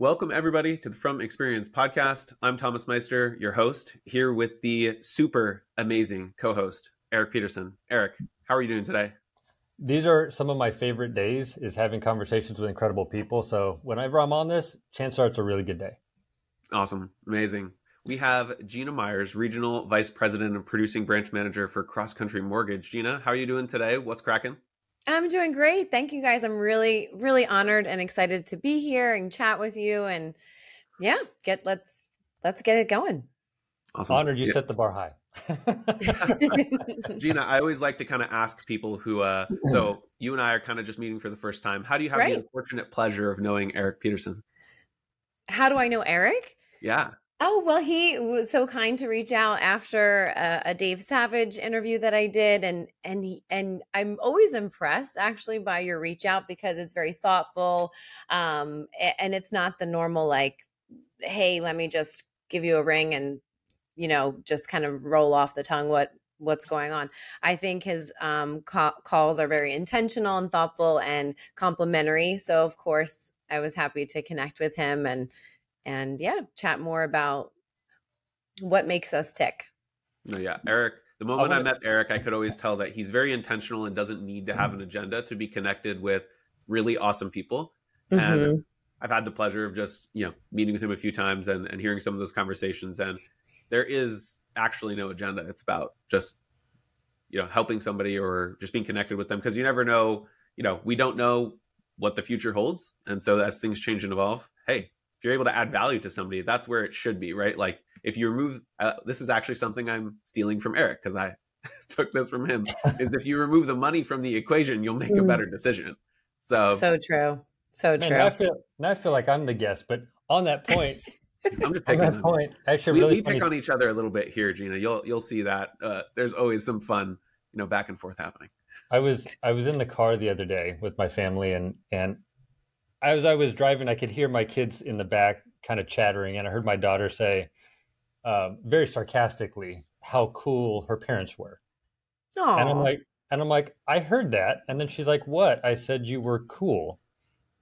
Welcome, everybody, to the From Experience podcast. I'm Thomas Meister, your host, here with the super amazing co host, Eric Peterson. Eric, how are you doing today? These are some of my favorite days is having conversations with incredible people. So whenever I'm on this, chances are it's a really good day. Awesome. Amazing. We have Gina Myers, Regional Vice President and Producing Branch Manager for CrossCountry Mortgage. Gina, how are you doing today? What's cracking? I'm doing great. Thank you guys. I'm really, really honored and excited to be here and chat with you. And yeah, get let's let's get it going. Awesome. Honored you yeah. set the bar high. Gina, I always like to kind of ask people who uh so you and I are kind of just meeting for the first time. How do you have right. the unfortunate pleasure of knowing Eric Peterson? How do I know Eric? Yeah. Oh, well, he was so kind to reach out after a, a, Dave Savage interview that I did. And, and, he, and I'm always impressed actually by your reach out because it's very thoughtful. Um, and it's not the normal, like, Hey, let me just give you a ring and, you know, just kind of roll off the tongue what, what's going on. I think his um, ca- calls are very intentional and thoughtful and complimentary. So of course I was happy to connect with him and, and yeah, chat more about what makes us tick. No, yeah, Eric. The moment I met Eric, I could always tell that he's very intentional and doesn't need to have an agenda to be connected with really awesome people. Mm-hmm. And I've had the pleasure of just you know meeting with him a few times and, and hearing some of those conversations. And there is actually no agenda. It's about just you know helping somebody or just being connected with them because you never know. You know, we don't know what the future holds, and so as things change and evolve, hey, if you're able to add value to somebody, that's where it should be, right? Like if you remove, uh, this is actually something I'm stealing from Eric because I took this from him. is if you remove the money from the equation, you'll make a better mm. decision. So so true, so Man, true. I feel I feel like I'm the guest, but on that point. I'm just picking on that point. Actually, we, really we pick on each other a little bit here, Gina. You'll you'll see that uh, there's always some fun, you know, back and forth happening. I was I was in the car the other day with my family, and and as I was driving, I could hear my kids in the back kind of chattering, and I heard my daughter say, uh, very sarcastically, how cool her parents were. Aww. And I'm like, and I'm like, I heard that, and then she's like, "What?" I said you were cool,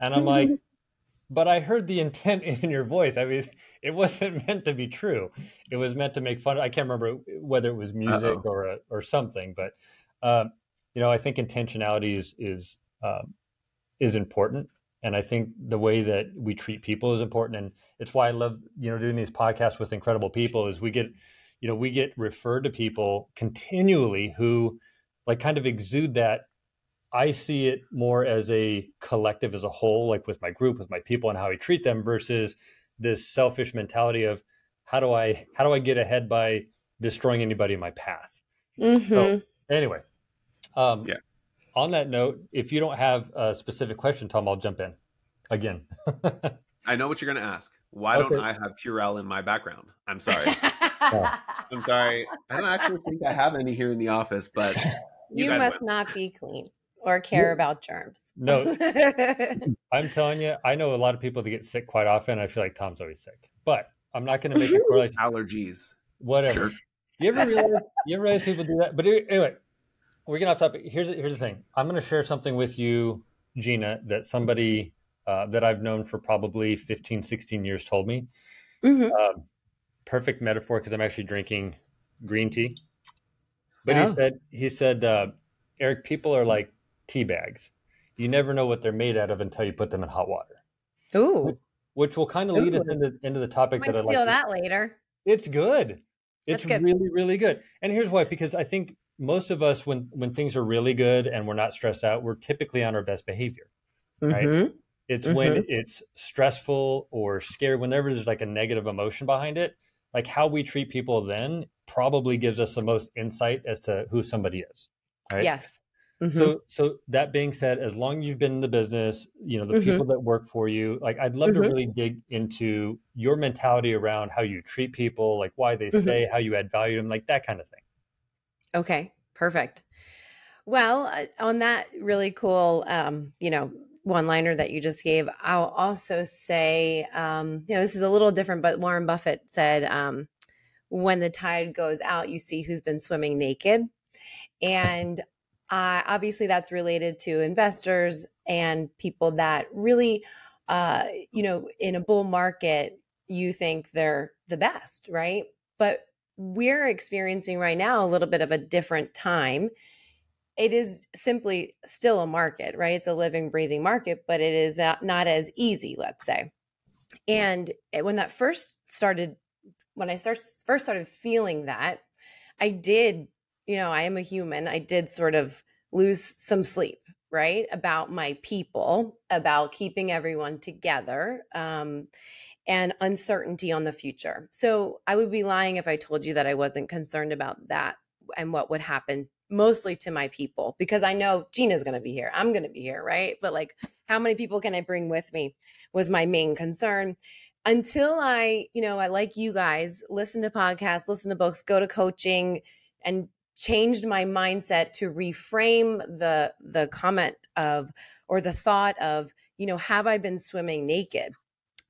and I'm like, but I heard the intent in your voice. I mean, it wasn't meant to be true. It was meant to make fun. I can't remember whether it was music Uh-oh. or a, or something, but um, you know, I think intentionality is is um, is important and i think the way that we treat people is important. And it's why i love you know doing these podcasts with incredible people is we get you know we get referred to people continually who like kind of exude that. I see it more as a collective as a whole like with my group with my people and how i treat them versus this selfish mentality of how do i how do i get ahead by destroying anybody in my path? Mm-hmm. so anyway um yeah on that note, if you don't have a specific question, Tom, I'll jump in again. I know what you're going to ask. Why okay. don't I have Purell in my background? I'm sorry. Oh. I'm sorry. I don't actually think I have any here in the office, but you, you must win. not be clean or care about germs. No, I'm telling you, I know a lot of people that get sick quite often. I feel like Tom's always sick, but I'm not going to make a correlation. Allergies, whatever. Sure. You ever realize? You ever realize people do that? But anyway, we're gonna have topic. Here's here's the thing. I'm going to share something with you, Gina, that somebody uh, that I've known for probably 15, 16 years told me. Mm-hmm. Um, perfect metaphor because I'm actually drinking green tea. But oh. he said he said uh, Eric, people are like tea bags. You never know what they're made out of until you put them in hot water. Ooh. Which will kind of lead us into into the topic that I steal like that to, later. It's good. It's good. really really good. And here's why because I think most of us when when things are really good and we're not stressed out we're typically on our best behavior right mm-hmm. it's mm-hmm. when it's stressful or scared whenever there's like a negative emotion behind it like how we treat people then probably gives us the most insight as to who somebody is right yes mm-hmm. so so that being said as long as you've been in the business you know the mm-hmm. people that work for you like i'd love to mm-hmm. really dig into your mentality around how you treat people like why they mm-hmm. stay how you add value to them like that kind of thing Okay, perfect. Well, uh, on that really cool, um, you know, one liner that you just gave, I'll also say, um, you know, this is a little different, but Warren Buffett said, um, when the tide goes out, you see who's been swimming naked. And uh, obviously, that's related to investors and people that really uh, you know, in a bull market, you think they're the best, right? But we're experiencing right now a little bit of a different time. It is simply still a market, right? It's a living, breathing market, but it is not as easy, let's say. And when that first started, when I first started feeling that, I did, you know, I am a human. I did sort of lose some sleep right about my people about keeping everyone together um, and uncertainty on the future. So i would be lying if i told you that i wasn't concerned about that and what would happen mostly to my people because i know gina's going to be here i'm going to be here right? But like how many people can i bring with me was my main concern. Until i you know i like you guys listen to podcasts listen to books go to coaching and changed my mindset to reframe the the comment of or the thought of you know have i been swimming naked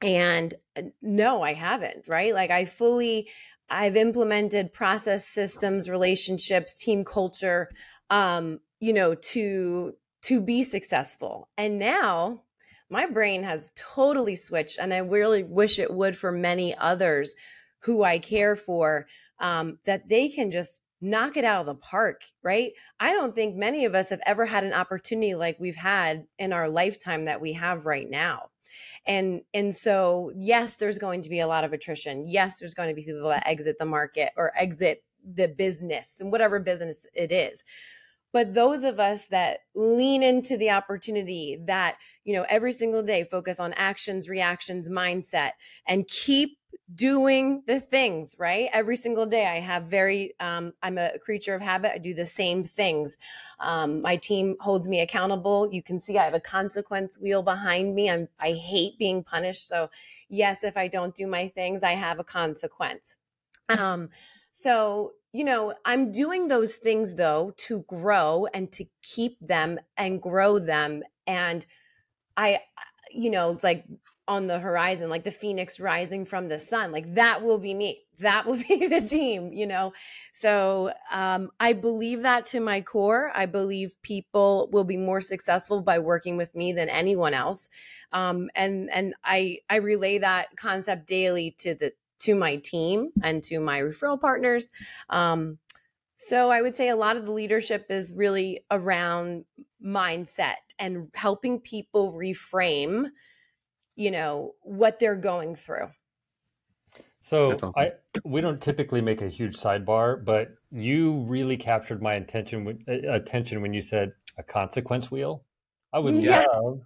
and uh, no i haven't right like i fully i've implemented process systems relationships team culture um you know to to be successful and now my brain has totally switched and i really wish it would for many others who i care for um, that they can just knock it out of the park, right? I don't think many of us have ever had an opportunity like we've had in our lifetime that we have right now. And and so yes, there's going to be a lot of attrition. Yes, there's going to be people that exit the market or exit the business and whatever business it is. But those of us that lean into the opportunity that, you know, every single day focus on actions, reactions, mindset and keep doing the things right? Every single day i have very um, i'm a creature of habit. I do the same things. Um, my team holds me accountable. You can see i have a consequence wheel behind me. I'm i hate being punished. So yes if i don't do my things i have a consequence. Um, so you know i'm doing those things though to grow and to keep them and grow them. And i you know it's like on the horizon, like the phoenix rising from the sun. Like that will be me. That will be the team, you know? So um, I believe that to my core. I believe people will be more successful by working with me than anyone else. Um, and and I I relay that concept daily to the to my team and to my referral partners. Um, so I would say a lot of the leadership is really around mindset and helping people reframe you know what they're going through so I we don't typically make a huge sidebar, but you really captured my attention uh, attention when you said a consequence wheel. I would yes. love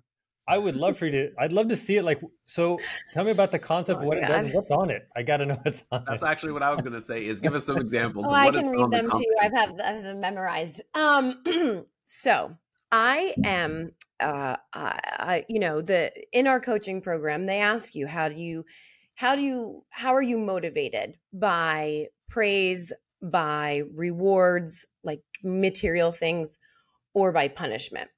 I would love for you to I'd love to see it like so tell me about the concept oh of what God. it does. What's on it? I gotta know what's on That's it. actually what I was gonna say is give us some examples. oh, I can read them the too. I've have, I've memorized. Um so I am uh, I, you know the in our coaching program they ask you how do you how do you how are you motivated by praise by rewards like material things or by punishment?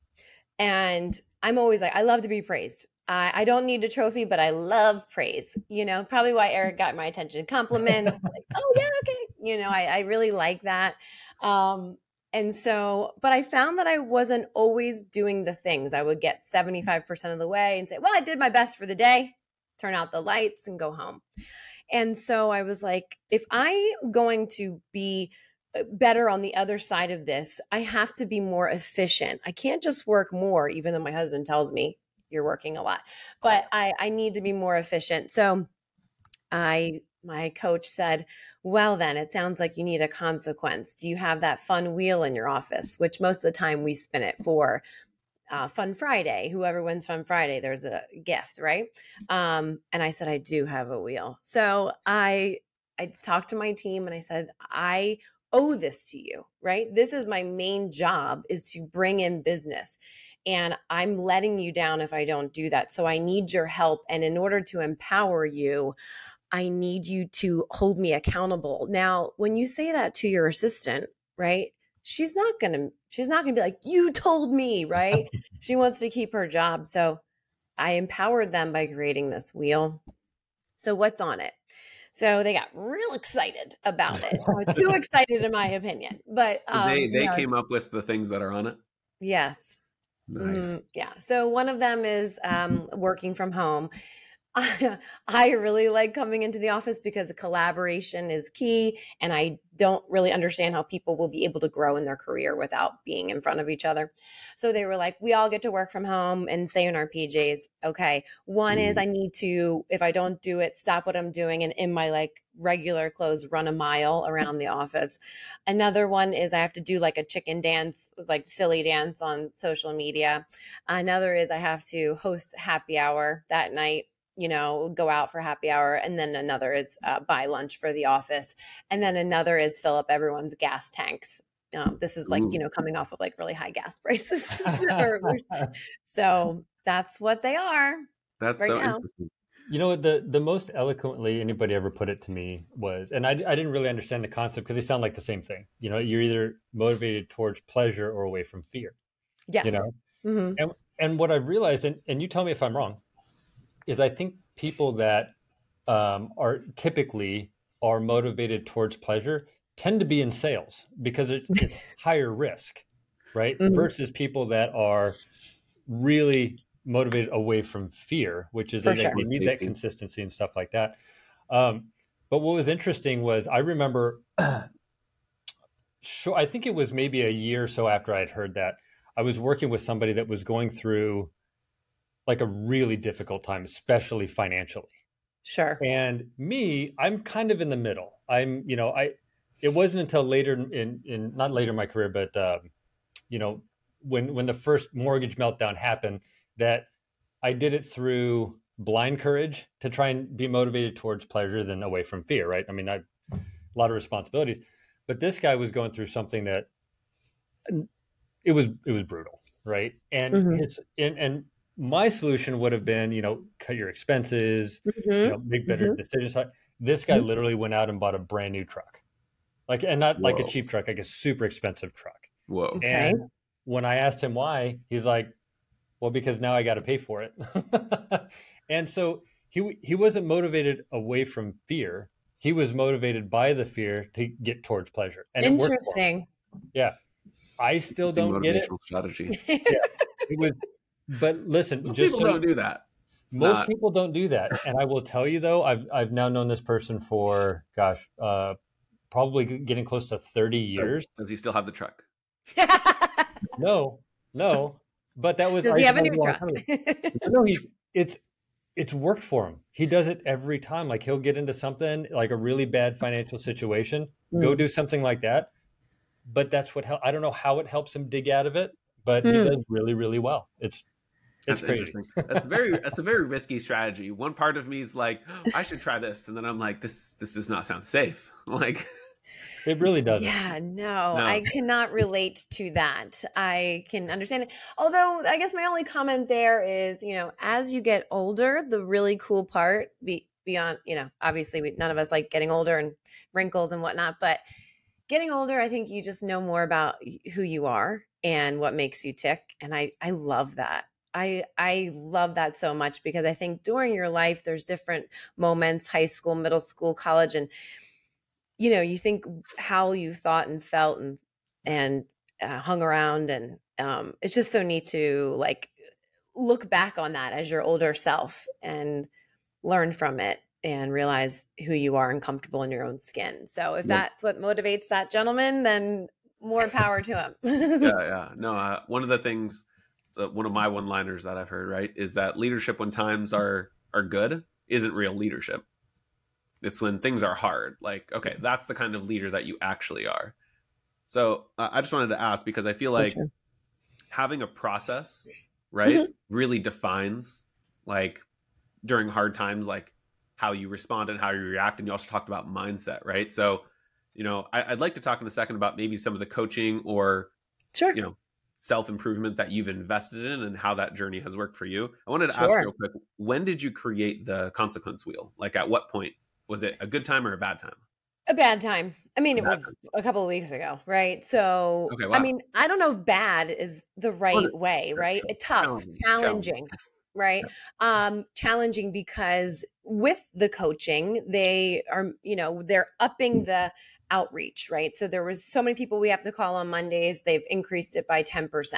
And i'm always like i love to be praised. I, I don't need a trophy but i love praise. You know probably why eric got my attention. Compliments like oh yeah okay. You know i, I really like that. Um, and so, but I found that I wasn't always doing the things. I would get 75% of the way and say, well, I did my best for the day, turn out the lights and go home. And so I was like, if I'm going to be uh, better on the other side of this, I have to be more efficient. I can't just work more, even though my husband tells me you're working a lot, but I, I need to be more efficient. So I my coach said, Well, then it sounds like you need a consequence. Do you have that fun wheel in your office? Which most of the time we spin it for uh, Fun Friday. Whoever wins Fun Friday, there's a gift, right? Um, and I said, I do have a wheel. So I I talked to my team and I said, I owe this to you, right? This is my main job is to bring in business. And I'm letting you down if I don't do that. So I need your help. And in order to empower you, I need you to hold me accountable. Now, when you say that to your assistant, right? She's not going to she's not going to be like, "You told me," right? she wants to keep her job. So, I empowered them by creating this wheel. So, what's on it? So they got real excited about it. Too excited, in my opinion. But um, they they you know, came up with the things that are on it. Yes. Nice. Mm, yeah. So one of them is um, working from home. I really like coming into the office because the collaboration is key. And I don't really understand how people will be able to grow in their career without being in front of each other. So they were like, we all get to work from home and stay in our PJs. Okay. One mm. is I need to, if I don't do it, stop what I'm doing and in my like regular clothes, run a mile around the office. Another one is I have to do like a chicken dance, it was like silly dance on social media. Another is I have to host happy hour that night you know, go out for happy hour. And then another is uh, buy lunch for the office. And then another is fill up everyone's gas tanks. Um, this is like, Ooh. you know, coming off of like really high gas prices. so that's what they are. That's right so now. interesting. You know, the the most eloquently anybody ever put it to me was, and I, I didn't really understand the concept because they sound like the same thing. You know, you're either motivated towards pleasure or away from fear. Yes. You know, mm-hmm. and and what I've realized, and, and you tell me if I'm wrong, is I think people that um, are typically are motivated towards pleasure tend to be in sales because it's, it's higher risk, right? Mm-hmm. Versus people that are really motivated away from fear, which is they, sure. they need that consistency and stuff like that. Um, but what was interesting was I remember, sure, I think it was maybe a year or so after I had heard that I was working with somebody that was going through like a really difficult time, especially financially. Sure. And me, I'm kind of in the middle. I'm, you know, I, it wasn't until later in, in not later in my career, but, um, you know, when, when the first mortgage meltdown happened that I did it through blind courage to try and be motivated towards pleasure than away from fear. Right. I mean, I, a lot of responsibilities, but this guy was going through something that it was, it was brutal. Right. And mm-hmm. it's, and, and my solution would have been, you know, cut your expenses, mm-hmm. you know, make better mm-hmm. decisions. This guy mm-hmm. literally went out and bought a brand new truck, like, and not Whoa. like a cheap truck, like a super expensive truck. Whoa! Okay. And when I asked him why, he's like, "Well, because now I got to pay for it." and so he he wasn't motivated away from fear. He was motivated by the fear to get towards pleasure. And interesting. Yeah, I still don't get it. Strategy. yeah, it was but listen, most just people so, don't do that. It's most not... people don't do that, and I will tell you though, I've I've now known this person for gosh, uh, probably getting close to thirty years. Does, does he still have the truck? no, no. But that was. Does he have a new truck? no, he's it's it's worked for him. He does it every time. Like he'll get into something like a really bad financial situation, mm. go do something like that. But that's what I don't know how it helps him dig out of it, but mm. he hmm. does really really well. It's that's interesting. That's very that's a very risky strategy. One part of me is like, oh, I should try this, and then I'm like, this this does not sound safe. Like, it really does. Yeah, no, no, I cannot relate to that. I can understand it. Although, I guess my only comment there is, you know, as you get older, the really cool part be, beyond, you know, obviously we, none of us like getting older and wrinkles and whatnot, but getting older, I think you just know more about who you are and what makes you tick, and I I love that. I I love that so much because I think during your life there's different moments, high school, middle school, college and you know, you think how you thought and felt and and uh, hung around and um it's just so neat to like look back on that as your older self and learn from it and realize who you are and comfortable in your own skin. So if that's what motivates that gentleman, then more power to him. yeah, yeah. No, uh, one of the things uh, one of my one liners that I've heard, right, is that leadership when times are are good isn't real leadership. It's when things are hard. Like, okay, that's the kind of leader that you actually are. So uh, I just wanted to ask because I feel so like true. having a process, right, mm-hmm. really defines like during hard times, like how you respond and how you react. And you also talked about mindset, right? So, you know, I, would like to talk in a second about maybe some of the coaching or, sure, you know, self improvement that you've invested in and how that journey has worked for you. I wanted to sure. ask real quick when did you create the consequence wheel? Like, at what point was it a good time or a bad time? A bad time. I mean, it was time. a couple of weeks ago, right? So, okay, wow. I mean, I don't know if bad is the right well, way, right? Sure. Tough, challenging, challenging, right? Yeah. Um, challenging because with the coaching, they are, you know, they're upping the outreach, right? So there was so many people we have to call on Mondays. They've increased it by 10%.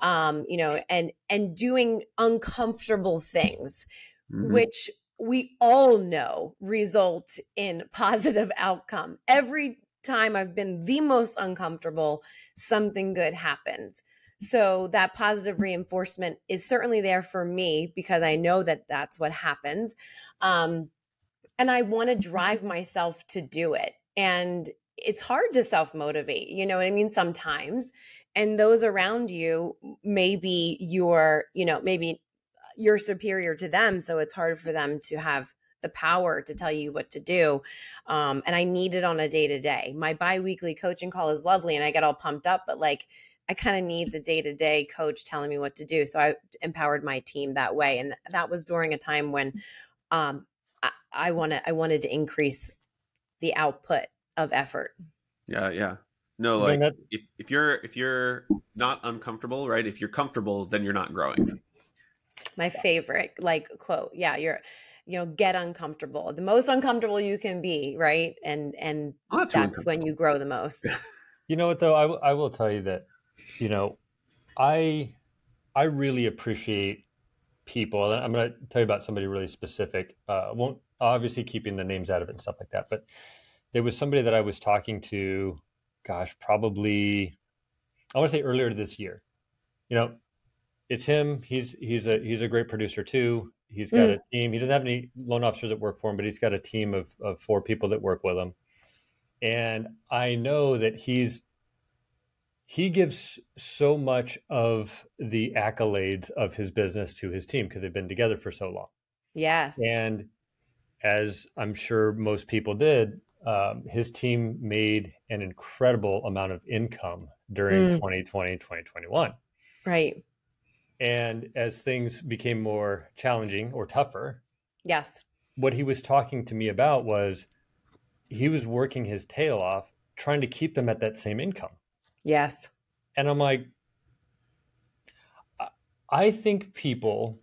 Um, you know, and and doing uncomfortable things, mm-hmm. which we all know result in positive outcome. Every time I've been the most uncomfortable, something good happens. So that positive reinforcement is certainly there for me because I know that that's what happens. Um, and I want to drive myself to do it. And it's hard to self motivate, you know what I mean? Sometimes. And those around you, maybe you're, you know, maybe you're superior to them. So it's hard for them to have the power to tell you what to do. Um, and I need it on a day to day. My biweekly coaching call is lovely and I get all pumped up, but like, I kind of need the day to day coach telling me what to do. So I empowered my team that way. And that was during a time when um, I, I wanted I wanted to increase the output of effort. Yeah, yeah. No, like if, if you're if you're not uncomfortable, right? If you're comfortable, then you're not growing. My favorite like quote. Yeah, you're you know, get uncomfortable. The most uncomfortable you can be, right? And and that's, that's when you grow the most. you know what though? I, w- I will tell you that, you know, I I really appreciate people. I'm going to tell you about somebody really specific. Uh, won't obviously keeping the names out of it and stuff like that. But there was somebody that I was talking to, gosh, probably I want to say earlier this year. You know, it's him. He's he's a he's a great producer too. He's got mm. a team. He doesn't have any loan officers that work for him, but he's got a team of, of four people that work with him. And I know that he's he gives so much of the accolades of his business to his team because they've been together for so long. Yes. And as I'm sure most people did, um, his team made an incredible amount of income during mm. 2020 2021. Right. And as things became more challenging or tougher, yes. What he was talking to me about was he was working his tail off trying to keep them at that same income. Yes. And I'm like, I think people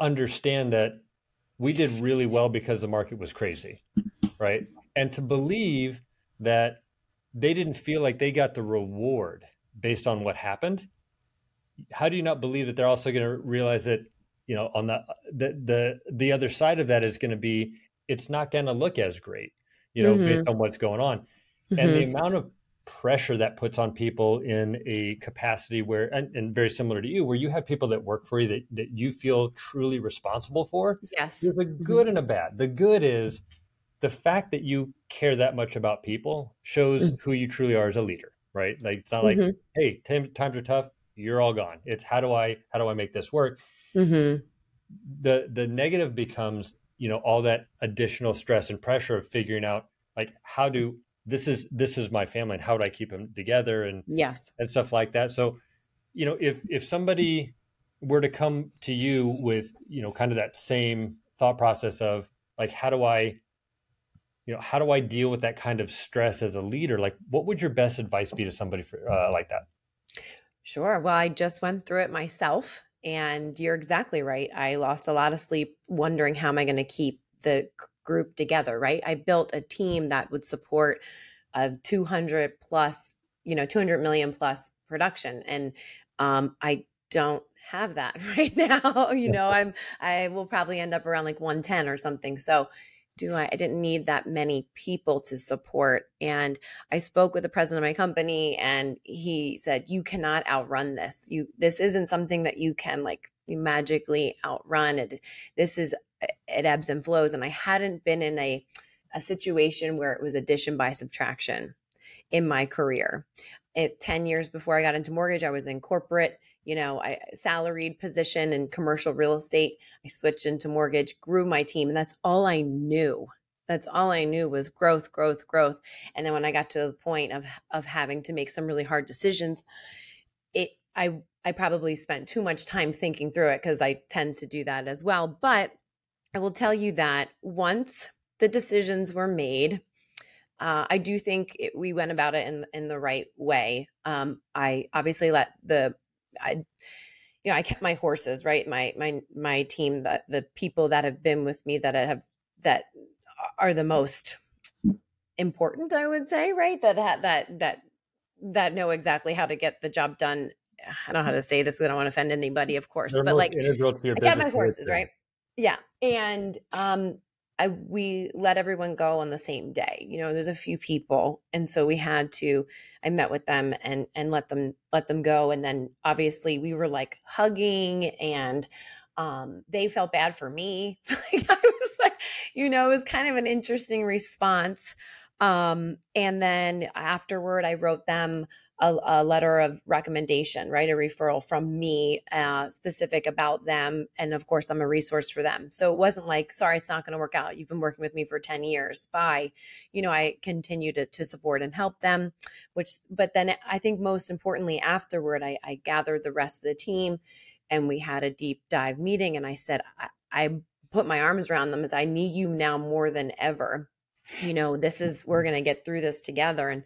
understand that we did really well because the market was crazy, right? And to believe that they didn't feel like they got the reward based on what happened, how do you not believe that they're also going to realize that you know on the the the the other side of that is going to be it's not going to look as great, you know, mm-hmm. based on what's going on, mm-hmm. and the mm-hmm. amount of pressure that puts on people in a capacity where and, and, very similar to you where you have people that work for you that, that you feel truly responsible for yes there's a good mm-hmm. and a bad the good is the fact that you care that much about people shows mm-hmm. who you truly are as a leader right like it's not like mm-hmm. hey t- times are tough you're all gone it's how do i how do i make this work mm-hmm. the the negative becomes you know all that additional stress and pressure of figuring out like how do this is this is my family and how would i keep them together and yes. and stuff like that. So you know if if somebody were to come to you with you know kind of that same thought process of like how do i you know how do i deal with that kind of stress as a leader? Like what would your best advice be to somebody for, uh, like that? Sure. Well i just went through it myself and you're exactly right. I lost a lot of sleep wondering how am i going to keep the group together, right? I built a team that would support a 200 plus, you know, 200 million plus production. And um, I don't have that right now. you know, I'm, I will probably end up around like 110 or something. So, do I, I didn't need that many people to support. And I spoke with the president of my company and he said, you cannot outrun this. You, this isn't something that you can like magically outrun it. This is it ebbs and flows. And I hadn't been in a, a situation where it was addition by subtraction in my career. It, 10 years before I got into mortgage, I was in corporate, you know, I salaried position in commercial real estate. I switched into mortgage, grew my team, and that's all I knew. That's all I knew was growth, growth, growth. And then when I got to the point of of having to make some really hard decisions, it I I probably spent too much time thinking through it because I tend to do that as well. But I will tell you that once the decisions were made, uh, I do think it, we went about it in in the right way. Um, I obviously let the I you know I kept my horses right? My my my team that the people that have been with me that I have that are the most important i would say right? That that that that know exactly how to get the job done. I don't know how to say this i don't want to offend anybody of course but like integral to your I get my horses right yeah and um I, we let everyone go on the same day. You know, there's a few people, and so we had to. I met with them and and let them let them go, and then obviously we were like hugging, and um, they felt bad for me. like I was like, you know, it was kind of an interesting response. Um, and then afterward, I wrote them a, a, letter of recommendation, right? A referral from me uh, specific about them. And of course, I'm a resource for them. So it wasn't like, sorry, it's not going to work out. You've been working with me for 10 years. Bye. You know, I continue to, to support and help them, which, but then I think most importantly, afterward, I, I gathered the rest of the team and we had a deep dive meeting. And I said, I, I put my arms around them as I need you now more than ever. You know, this is, we're going to get through this together. And,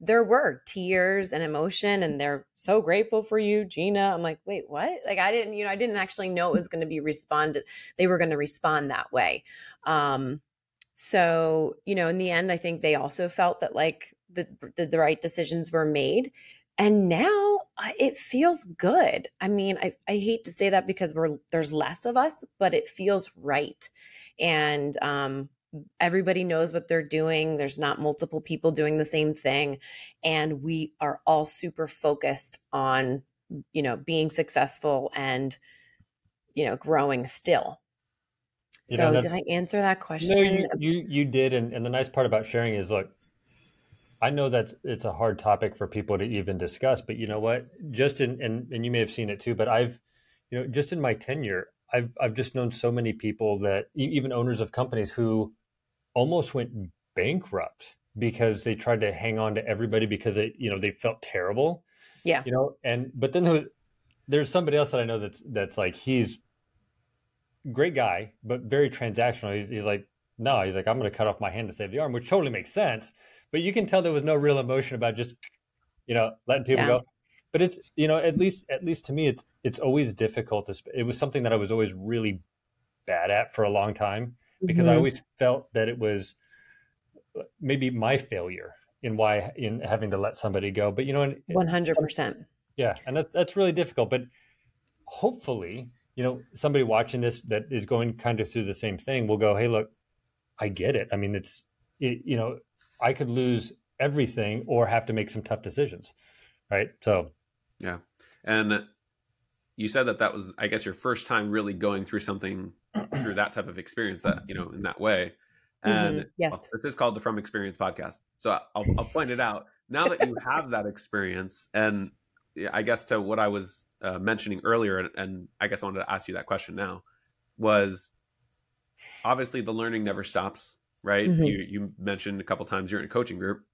there were tears and emotion and they're so grateful for you gina. I'm like wait what? Like i didn't you know i didn't actually know it was going to be responded they were going to respond that way. Um so you know in the end i think they also felt that like the the, the right decisions were made. And now it feels good. I mean I, I hate to say that because we're there's less of us but it feels right. And um everybody knows what they're doing. There's not multiple people doing the same thing. And we are all super focused on you know being successful and you know growing still. You so know, did i answer that question? no you you, you did. And, and the nice part about sharing is look i know that it's a hard topic for people to even discuss but you know what? Just in and, and you may have seen it too but i've you know just in my tenure I've I've just known so many people that even owners of companies who almost went bankrupt because they tried to hang on to everybody because they you know they felt terrible. Yeah. You know and but then there, there's somebody else that i know that's that's like he's great guy but very transactional. He's, he's like no he's like i'm going to cut off my hand to save the arm which totally makes sense. But you can tell there was no real emotion about just you know letting people yeah. go. But it's you know at least at least to me it's it's always difficult to it was something that i was always really bad at for a long time because mm-hmm. I always felt that it was maybe my failure in why in having to let somebody go. But you know, one hundred percent. Yeah, and that, that's really difficult. But hopefully, you know, somebody watching this that is going kind of through the same thing will go, "Hey, look, I get it. I mean, it's it, you know, I could lose everything or have to make some tough decisions, right? So, yeah, and you said that that was, I guess, your first time really going through something through that type of experience that you know in that way. And mm-hmm. yes. well, this is called the from experience podcast. So I'll, I'll point it out. Now that you have that experience and i guess to what i was uh, mentioning earlier and, and i guess i wanted to ask you that question now was obviously the learning never stops right? Mm-hmm. you you mentioned a couple times you're in a coaching group.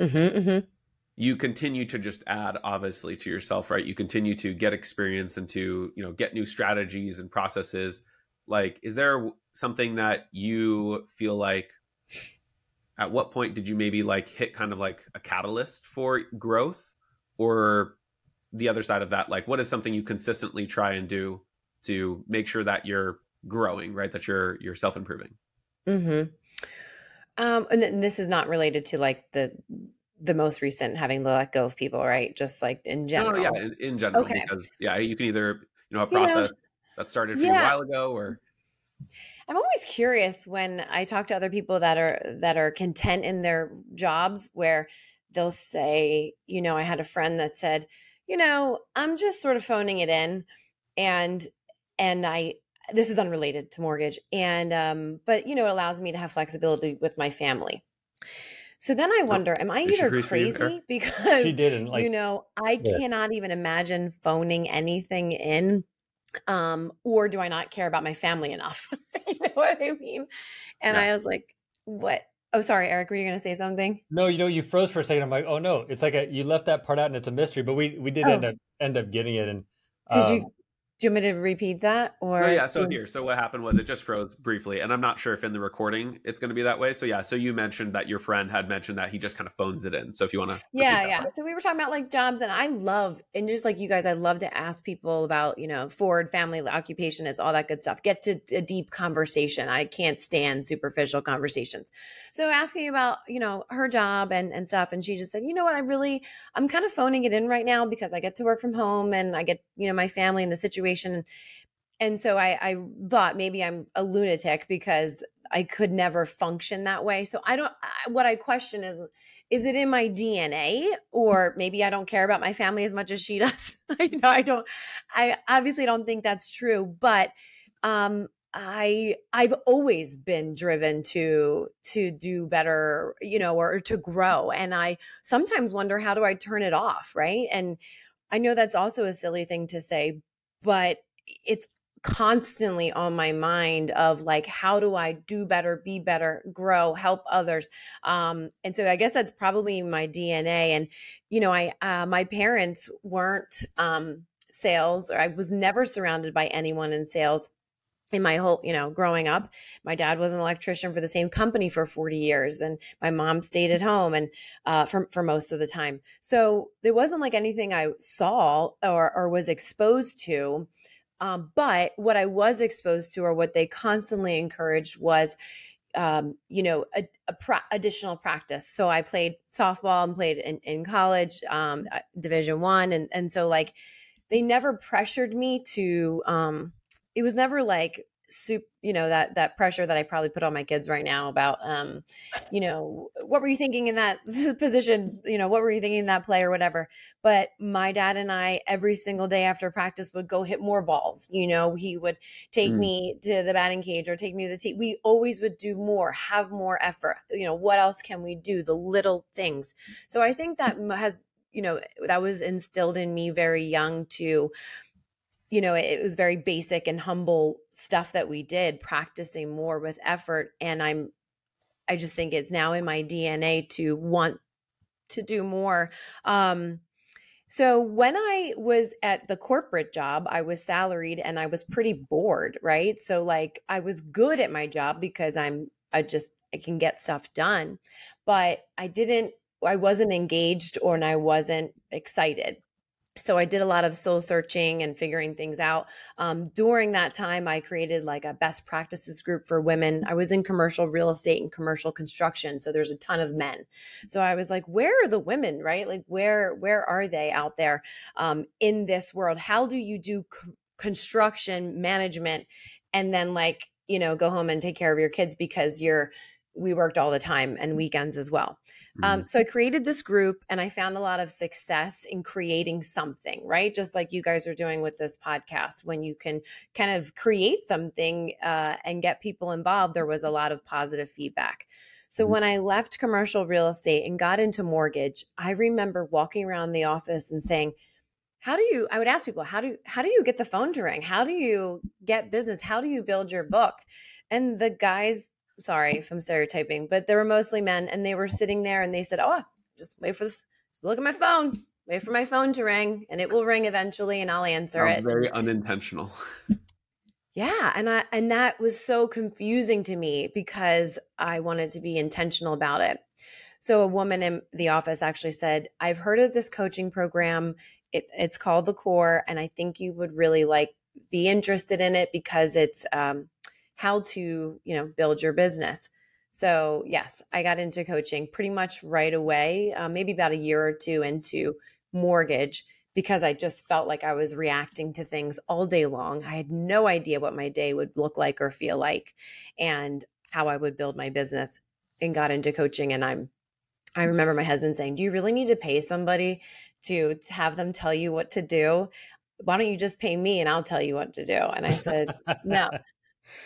Mm-hmm, mm-hmm. you continue to just add obviously to yourself right? You continue to get experience and to you know get new strategies and processes like is there something that you feel like at what point did you maybe like hit kind of like a catalyst for growth? Or the other side of that like what is something you consistently try and do to make sure that you're growing right? That you're you're self-improving? Mm-hmm. Um and this is not related to like the the most recent having to let go of people right? Just like in general no, no yeah in, in general okay. because yeah you can either you know a process you know, that started for yeah. you a while ago or I'm always curious when I talk to other people that are that are content in their jobs where they'll say, you know, I had a friend that said, you know, I'm just sort of phoning it in and and I this is unrelated to mortgage and um but you know, it allows me to have flexibility with my family. So then I wonder, am I either crazy because she didn't like you know, I yeah. cannot even imagine phoning anything in um or do i not care about my family enough? You know what i mean? And yeah. i was like what? Oh sorry eric were you going to say something? No you know you froze for a second. I'm like oh no. It's like a, you left that part out and it's a mystery but we we did oh. end up end up getting it and um, did you um, do you want me to repeat that or oh, yeah so here so what happened was it just froze briefly and i'm not sure if in the recording it's going to be that way so yeah so you mentioned that your friend had mentioned that he just kind of phones it in so if you want to yeah yeah so we were talking about like jobs and i love and just like you guys i love to ask people about you know ford family occupation it's all that good stuff get to a deep conversation i can't stand superficial conversations so asking about you know her job and and stuff and she just said you know what i really i'm kind of phoning it in right now because i get to work from home and i get you know my family and the situation situation and so I, I thought maybe i'm a lunatic because i could never function that way. So i don't I, what i question is is it in my dna or maybe i don't care about my family as much as she does? You know i don't i obviously don't think that's true but um I I've always been driven to to do better, you know, or to grow. And I sometimes wonder how do I turn it off, right? And I know that's also a silly thing to say, but it's constantly on my mind of like how do i do better be better grow help others um and so i guess that's probably my dna and you know i uh, my parents weren't um sales or i was never surrounded by anyone in sales in my whole, you know, growing up, my dad was an electrician for the same company for 40 years, and my mom stayed at home and uh, for for most of the time. So it wasn't like anything I saw or or was exposed to. Um, but what I was exposed to, or what they constantly encouraged, was um, you know, a, a additional practice. So I played softball and played in, in college, um, Division One, and and so like they never pressured me to. Um, it was never like soup you know that that pressure that i probably put on my kids right now about um you know what were you thinking in that position? You know what were you thinking in that play or whatever? But my dad and i every single day after practice would go hit more balls you know? He would take mm. me to the batting cage or take me to the tee. We always would do more have more effort. You know what else can we do? The little things. So i think that has you know that was instilled in me very young to you know, it, was very basic and humble stuff that we did, practicing more with effort. And I'm, I just think it's now in my DNA to want to do more. Um, so when I was at the corporate job, I was salaried and I was pretty bored, right? So like I was good at my job because I'm I just I can get stuff done, but I didn't I wasn't engaged or and I wasn't excited so i did a lot of soul searching and figuring things out. Um, during that time i created like a best practices group for women. I was in commercial real estate and commercial construction so there's a ton of men. So i was like where are the women right? Like where where are they out there um, in this world? How do you do c- construction management and then like you know go home and take care of your kids because you're we worked all the time and weekends as well. Um, mm-hmm. so I created this group and I found a lot of success in creating something, right? Just like you guys are doing with this podcast, when you can kind of create something uh, and get people involved, there was a lot of positive feedback. So mm-hmm. when I left commercial real estate and got into mortgage, I remember walking around the office and saying, how do you i would ask people how do how do you get the phone to ring how do you get business how do you build your book and the guys sorry if I'm stereotyping, but they were mostly men and they were sitting there and they said, Oh, just wait for the, just look at my phone, wait for my phone to ring and it will ring eventually and I'll answer it. Very unintentional. yeah. And I, and that was so confusing to me because I wanted to be intentional about it. So a woman in the office actually said, I've heard of this coaching program. It, it's called the core. And I think you would really like be interested in it because it's, um, how to, you know, build your business. So, yes, I got into coaching pretty much right away, uh, maybe about a year or two into mortgage because I just felt like I was reacting to things all day long. I had no idea what my day would look like or feel like and how I would build my business and got into coaching and I'm I remember my husband saying, "Do you really need to pay somebody to, to have them tell you what to do? Why don't you just pay me and I'll tell you what to do?" And I said, "No."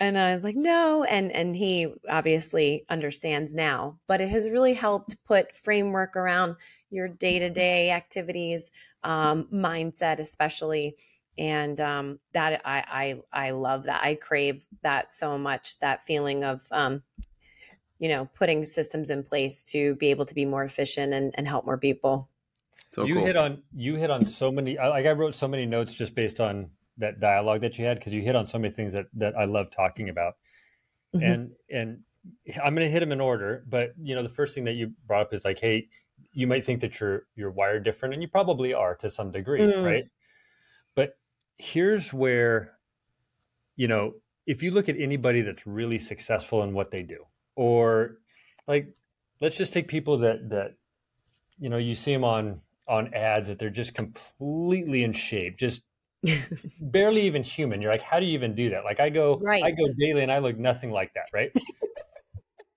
And I was like, no. And and he obviously understands now, but it has really helped put framework around your day-to-day activities, um, mindset especially. And um, that I, I I love that. I crave that so much, that feeling of um, you know, putting systems in place to be able to be more efficient and, and help more people. So you cool. hit on you hit on so many like I wrote so many notes just based on that dialogue that you had because you hit on so many things that that I love talking about. Mm-hmm. And and I'm going to hit them in order, but you know, the first thing that you brought up is like, hey, you might think that you're you're wired different, and you probably are to some degree, mm. right? But here's where, you know, if you look at anybody that's really successful in what they do, or like, let's just take people that that, you know, you see them on on ads that they're just completely in shape, just barely even human. You're like, how do you even do that? Like I go, right. I go daily and I look nothing like that, right?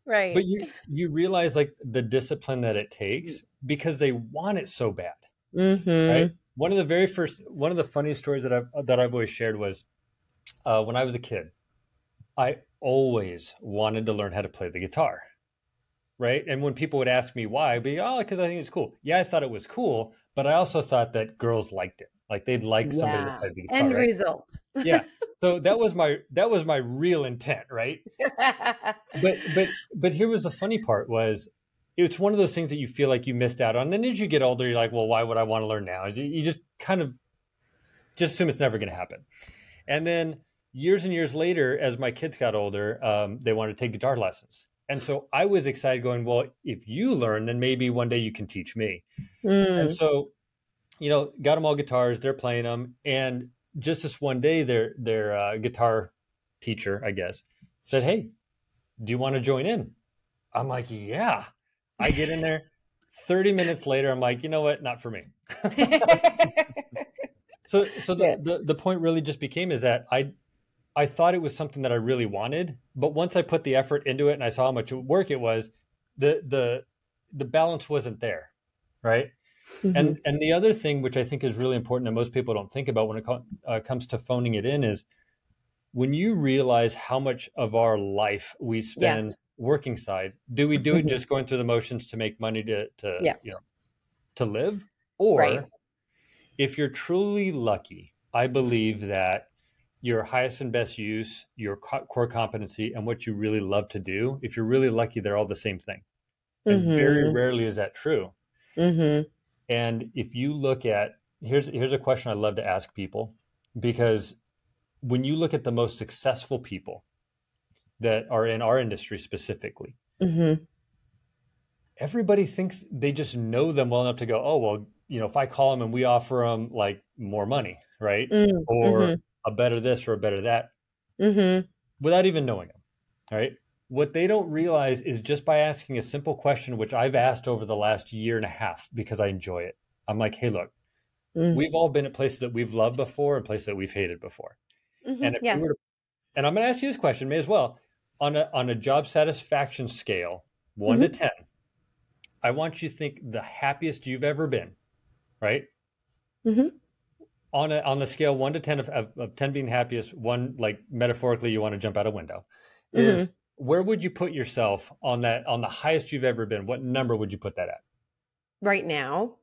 right. But you you realize like the discipline that it takes because they want it so bad. Mm-hmm. Right. One of the very first, one of the funniest stories that I've that I've always shared was uh, when I was a kid. I always wanted to learn how to play the guitar right? And when people would ask me why, I'd be, oh, because I think it's cool. Yeah, I thought it was cool, but I also thought that girls liked it. Like they'd like somebody yeah. to play the guitar. End right? result. yeah. So that was my that was my real intent, right? but but but here was the funny part was it's one of those things that you feel like you missed out on. And then as you get older, you're like, well, why would I want to learn now? You just kind of just assume it's never going to happen. And then years and years later, as my kids got older, um, they wanted to take guitar lessons. And so I was excited going, well, if you learn, then maybe one day you can teach me. Mm. And so, you know, got them all guitars, they're playing them. And just this one day, their, their uh, guitar teacher, I guess, said, Hey, do you want to join in? I'm like, yeah. I get in there. 30 minutes later, I'm like, you know what? Not for me. so, so the, yeah. the, the point really just became is that I, I thought it was something that I really wanted, but once I put the effort into it and I saw how much work it was, the the the balance wasn't there, right? Mm-hmm. And and the other thing, which I think is really important that most people don't think about when it co- uh, comes to phoning it in, is when you realize how much of our life we spend yes. working side. Do we do it mm-hmm. just going through the motions to make money to to yeah. you know to live, or right. if you're truly lucky, I believe that your highest and best use, your core competency, and what you really love to do, if you're really lucky, they're all the same thing. And mm-hmm. very rarely is that true. Mm-hmm. And if you look at here's here's a question I love to ask people because when you look at the most successful people that are in our industry specifically, mm-hmm. everybody thinks they just know them well enough to go, oh well, you know, if I call them and we offer them like more money, right, mm, or mm-hmm a better this or a better that mm-hmm. without even knowing them. Right. What they don't realize is just by asking a simple question, which I've asked over the last year and a half because I enjoy it. I'm like, hey, look, mm-hmm. we've all been at places that we've loved before and places that we've hated before. Mm-hmm. And if yes. we were to, and I'm going to ask you this question, may as well, on a on a job satisfaction scale, one to mm-hmm. ten, I want you to think the happiest you've ever been, right? Mm-hmm on a on the scale one to ten of, of, of, ten being happiest, one like metaphorically you want to jump out a window, is mm-hmm. Where would you put yourself on that on the highest you've ever been? What number would you put that at? Right now.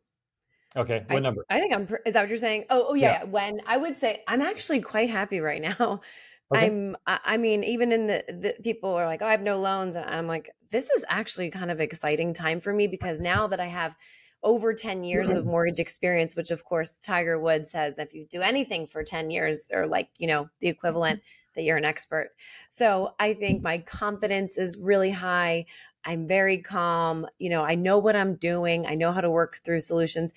Okay, what I, number? I think I'm. Is that what you're saying? Oh, oh yeah. yeah. When I would say I'm actually quite happy right now. Okay. I'm. I mean, even in the, the people are like, "Oh, I have no loans." I'm like, this is actually kind of exciting time for me because now that I have over 10 years of mm-hmm. mortgage experience, which of course Tiger Woods says if you do anything for 10 years or like, you know, the equivalent mm-hmm. That you're an expert. So I think my confidence is really high. I'm very calm. You know, I know what I'm doing. I know how to work through solutions.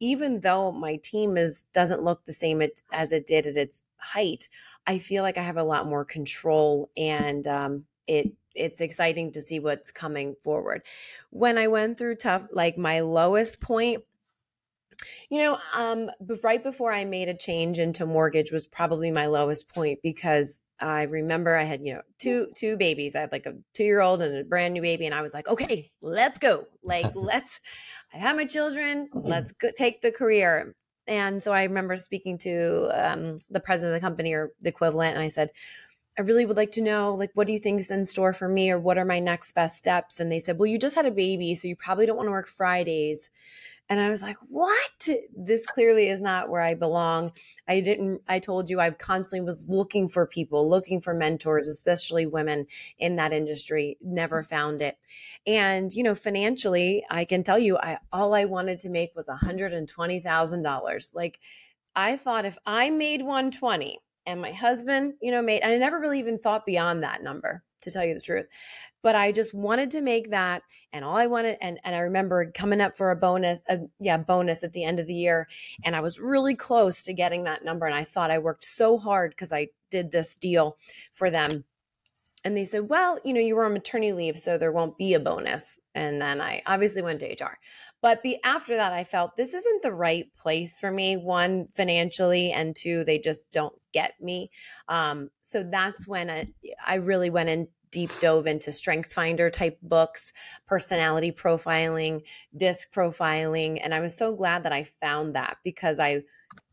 Even though my team is doesn't look the same as it did at its height, I feel like I have a lot more control and um, it it's exciting to see what's coming forward. When I went through tough, like my lowest point, you know, um, right before I made a change into mortgage was probably my lowest point because I remember I had, you know, two two babies. I had like a two year old and a brand new baby, and I was like, okay, let's go. Like, let's. I have my children. Let's go, take the career. And so I remember speaking to um, the president of the company or the equivalent, and I said, I really would like to know, like, what do you think is in store for me or what are my next best steps? And they said, well, you just had a baby, so you probably don't want to work Fridays. And I was like, what? This clearly is not where I belong. I didn't, I told you I constantly was looking for people, looking for mentors, especially women in that industry, never mm-hmm. found it. And, you know, financially, I can tell you, I, all I wanted to make was $120,000. Like, I thought if I made 120 and my husband, you know, made, and I never really even thought beyond that number, to tell you the truth. But I just wanted to make that. And all I wanted, and, and I remember coming up for a bonus, a, yeah, bonus at the end of the year. And I was really close to getting that number. And I thought I worked so hard because I did this deal for them and they said, well, you know, you were on maternity leave, so there won't be a bonus. And then I obviously went to HR. But be, after that, I felt this isn't the right place for me. One, financially, and two, they just don't get me. Um, so that's when I, I really went in deep dove into strength finder type books personality profiling disc profiling and i was so glad that i found that because i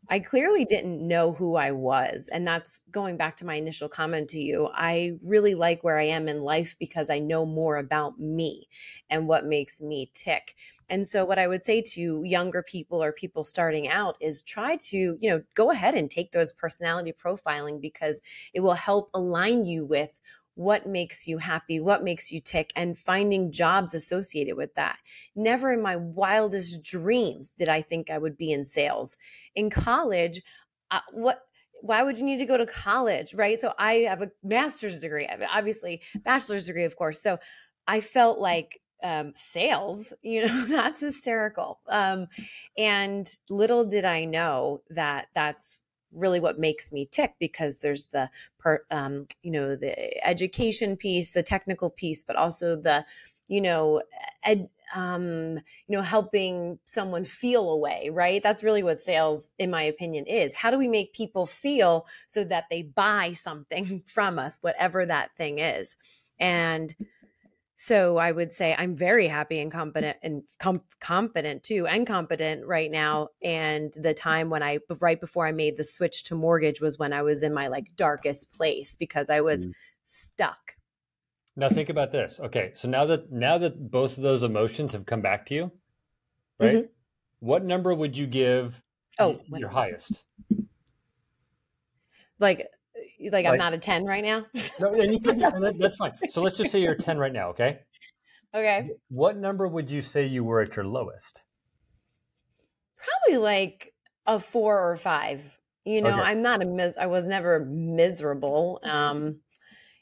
I clearly didn't know who I was. And that's going back to my initial comment to you. I really like where I am in life because I know more about me and what makes me tick. And so what I would say to younger people or people starting out is try to, you know, go ahead and take those personality profiling because it will help align you with what makes you happy, what makes you tick, and finding jobs associated with that. Never in my wildest dreams did I think I would be in sales. In college, uh, what why would you need to go to college right so i have a master's degree obviously bachelor's degree of course so i felt like um, sales you know that's hysterical um, and little did i know that that's really what makes me tick because there's the per, um, you know the education piece the technical piece but also the you know ed, um, you know helping someone feel a way right? That's really what sales in my opinion is. How do we make people feel so that they buy something from us whatever that thing is? And so I would say I'm very happy and competent and com- confident too and competent right now. And the time when I, right before I made the switch to mortgage was when I was in my like darkest place because I was mm. stuck. Now think about this. Okay. So now that, now that both of those emotions have come back to you, right? Mm-hmm. What number would you give oh, your highest? Like like, like I'm not a 10 right now? no, can, that's fine. So let's just say you're a 10 right now, okay? Okay. What number would you say you were at your lowest? Probably like a four or five. You know, okay. I'm not a mis I was never miserable. Um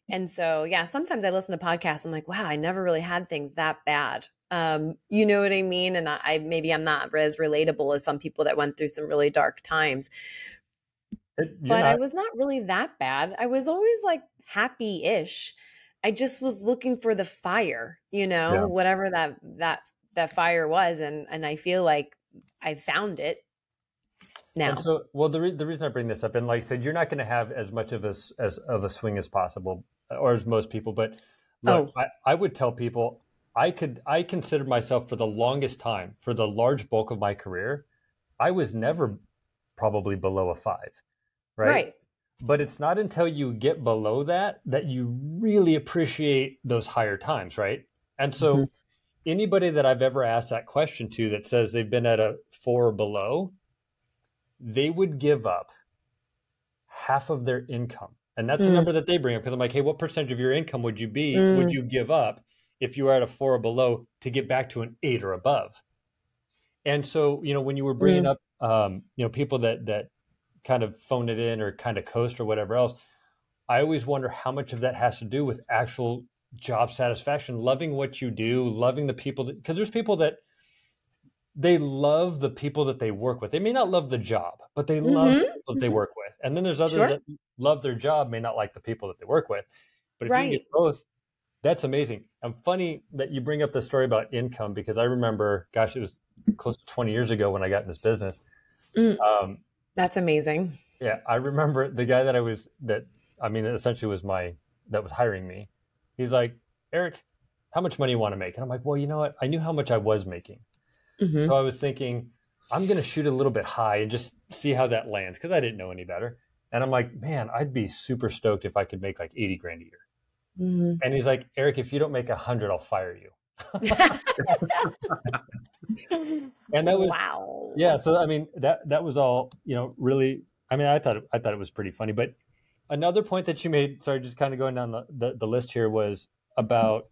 and so yeah, sometimes I listen to podcasts, I'm like, wow, I never really had things that bad. Um, you know what I mean? And I, I maybe I'm not as relatable as some people that went through some really dark times but. I was not really that bad. I was always like happy ish. I just was looking for the fire, you know, yeah. whatever that that that fire was, and and I feel like I found it now. And so, well, the re- the reason I bring this up, and like I said, you're not going to have as much of a as of a swing as possible, or as most people. But look, oh. I, I would tell people I could I considered myself for the longest time, for the large bulk of my career, I was never probably below a five right? Right. But it's not until you get below that that you really appreciate those higher times, right? And so mm-hmm. anybody that I've ever asked that question to that says they've been at a four or below, they would give up half of their income. And that's mm. the number that they bring up because I'm like, hey, what percentage of your income would you be, mm. would you give up if you were at a four or below to get back to an eight or above? And so, you know, when you were bringing mm. up, um, you know, people that that kind of phone it in or kind of coast or whatever else. I always wonder how much of that has to do with actual job satisfaction, loving what you do, loving the people that, because there's people that they love the people that they work with. They may not love the job, but they love mm-hmm. the people that they work with. And then there's others sure. that love their job, may not like the people that they work with. But if right. you get both, that's amazing. And funny that you bring up the story about income because I remember, gosh, it was close to 20 years ago when I got in this business. Mm. Um, that's amazing. Yeah, I remember the guy that I was that I mean essentially was my that was hiring me. He's like, "Eric, how much money you want to make?" And I'm like, "Well, you know what? I knew how much I was making." Mm-hmm. So I was thinking, I'm going to shoot a little bit high and just see how that lands because I didn't know any better. And I'm like, man, I'd be super stoked if I could make like 80 grand a year. Mm-hmm. And he's like, Eric, if you don't make a hundred, I'll fire you. and that was wow. Yeah, so I mean that that was all you know. Really, I mean, I thought it, I thought it was pretty funny. But another point that you made, sorry, just kind of going down the, the, the list here was about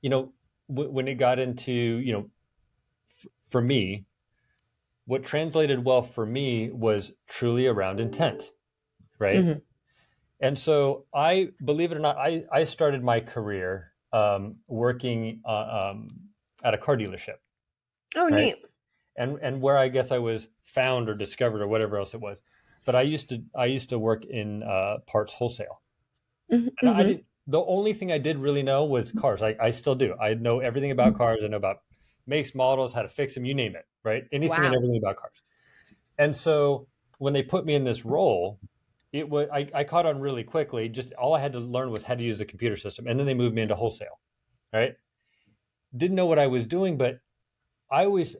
you know w- when it got into you know f- for me what translated well for me was truly around intent, right? Mm-hmm. And so I, believe it or not, I, I started my career um, working uh, um, at a car dealership. Oh, right? neat. And and where I guess I was found or discovered or whatever else it was, but I used to I used to work in uh, parts wholesale. Mm-hmm. And I mm-hmm. did, the only thing I did really know was cars. I, I still do. I know everything about mm-hmm. cars. I know about makes, models, how to fix them, you name it, right? Anything wow. and everything about cars. And so when they put me in this role, it was I, I caught on really quickly. Just all I had to learn was how to use the computer system, and then they moved me into wholesale. Right? Didn't know what I was doing, but I always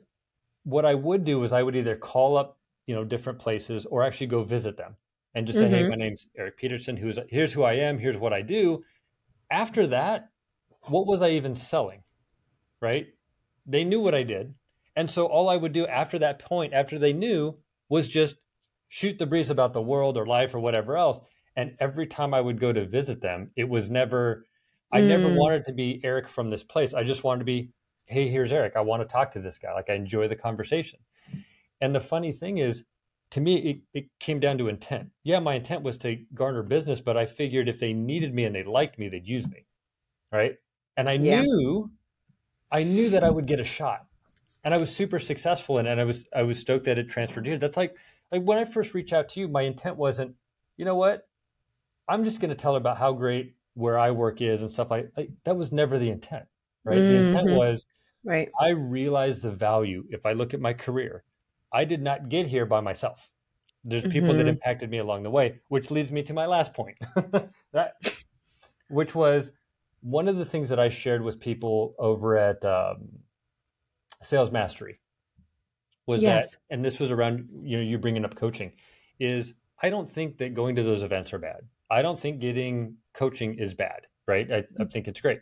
what I would do is I would either call up you know different places or actually go visit them and just mm-hmm. say, "Hey, my name's Eric Peterson. Who's here's who I am. Here's what I do." After that, what was I even selling? Right? They knew what I did, and so all I would do after that point, after they knew, was just shoot the breeze about the world or life or whatever else. And every time I would go to visit them, it was never, I mm. never wanted to be Eric from this place. I just wanted to be, hey, here's Eric. I want to talk to this guy. Like I enjoy the conversation. And the funny thing is, to me, it, it came down to intent. Yeah, my intent was to garner business, but I figured if they needed me and they liked me, they'd use me. Right. And I yeah. knew, I knew that I would get a shot. And I was super successful in it. And I was I was stoked that it transferred here. That's like like when I first reached out to you, my intent wasn't, you know what, I'm just going to tell her about how great where I work is and stuff like, like that. Was never the intent, right? Mm-hmm. The intent mm-hmm. was, right. I realized the value. If I look at my career, I did not get here by myself. There's people mm-hmm. that impacted me along the way, which leads me to my last point, that, which was one of the things that I shared with people over at um, Sales Mastery was yes. that, and this was around you know you bringing up coaching, is I don't think that going to those events are bad. I don't think getting coaching is bad, right? I, I mm. think it's great.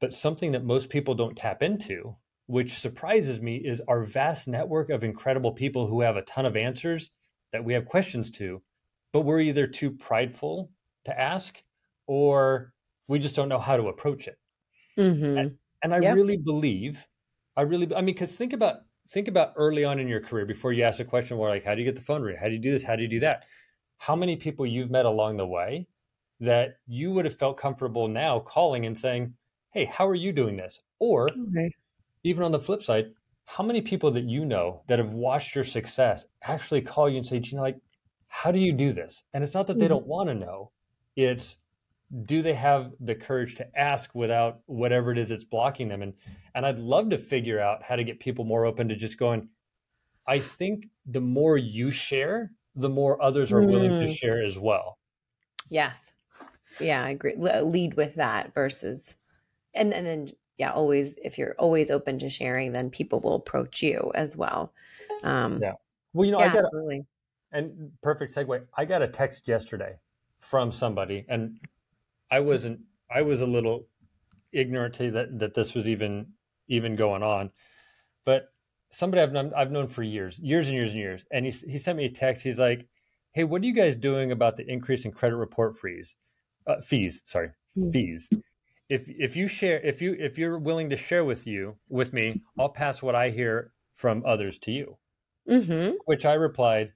But something that most people don't tap into, which surprises me, is our vast network of incredible people who have a ton of answers that we have questions to, but we're either too prideful to ask or we just don't know how to approach it. Mm-hmm. And, and, I yep. really believe, I really, I mean, because think about think about early on in your career before you ask a question where like how do you get the phone ring how do you do this? How do you do that? How many people you've met along the way that you would have felt comfortable now calling and saying hey how are you doing this? Or okay. even on the flip side how many people that you know that have watched your success actually call you and say you know like how do you do this? And it's not that they mm-hmm. don't want to know it's do they have the courage to ask without whatever it is that's blocking them? And and i'd love to figure out how to get people more open to just going i think the more you share the more others are willing to mm. share as well. Yes. Yeah i agree. Lead with that versus and and then yeah always if you're always open to sharing then people will approach you as well. Um yeah. Well you know yeah, i got absolutely. and perfect segue. I got a text yesterday from somebody and I wasn't. I was a little ignorant to that that this was even even going on, but somebody I've known, I've known for years, years and years and years, and he he sent me a text. He's like, "Hey, what are you guys doing about the increase in credit report fees? Uh, fees, sorry, mm. fees." If if you share if you if you're willing to share with you with me, I'll pass what I hear from others to you. Mm-hmm. Which I replied,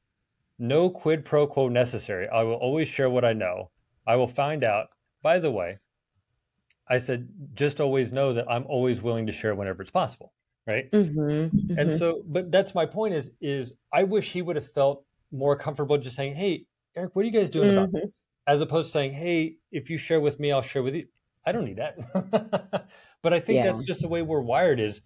"No quid pro quo necessary. I will always share what I know. I will find out by the way, I said, just always know that I'm always willing to share whenever it's possible. Right. Mm-hmm, mm-hmm. And so, but that's my point is, is I wish he would have felt more comfortable just saying, Hey, Eric, what are you guys doing mm-hmm. about this? As opposed to saying, Hey, if you share with me, I'll share with you. I don't need that. but I think yeah. that's just the way we're wired is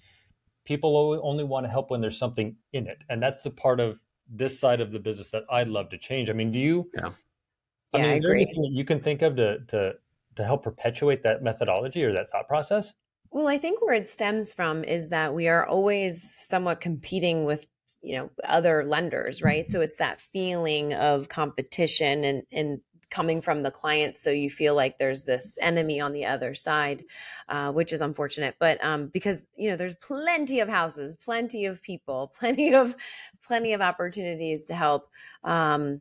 people only want to help when there's something in it. And that's the part of this side of the business that I'd love to change. I mean, do you, yeah. I mean, is I there anything that you can think of to, to to help perpetuate that methodology or that thought process? Well, I think where it stems from is that we are always somewhat competing with you know other lenders right so it's that feeling of competition and and coming from the client so you feel like there's this enemy on the other side uh, which is unfortunate but um, because you know there's plenty of houses plenty of people plenty of plenty of opportunities to help um,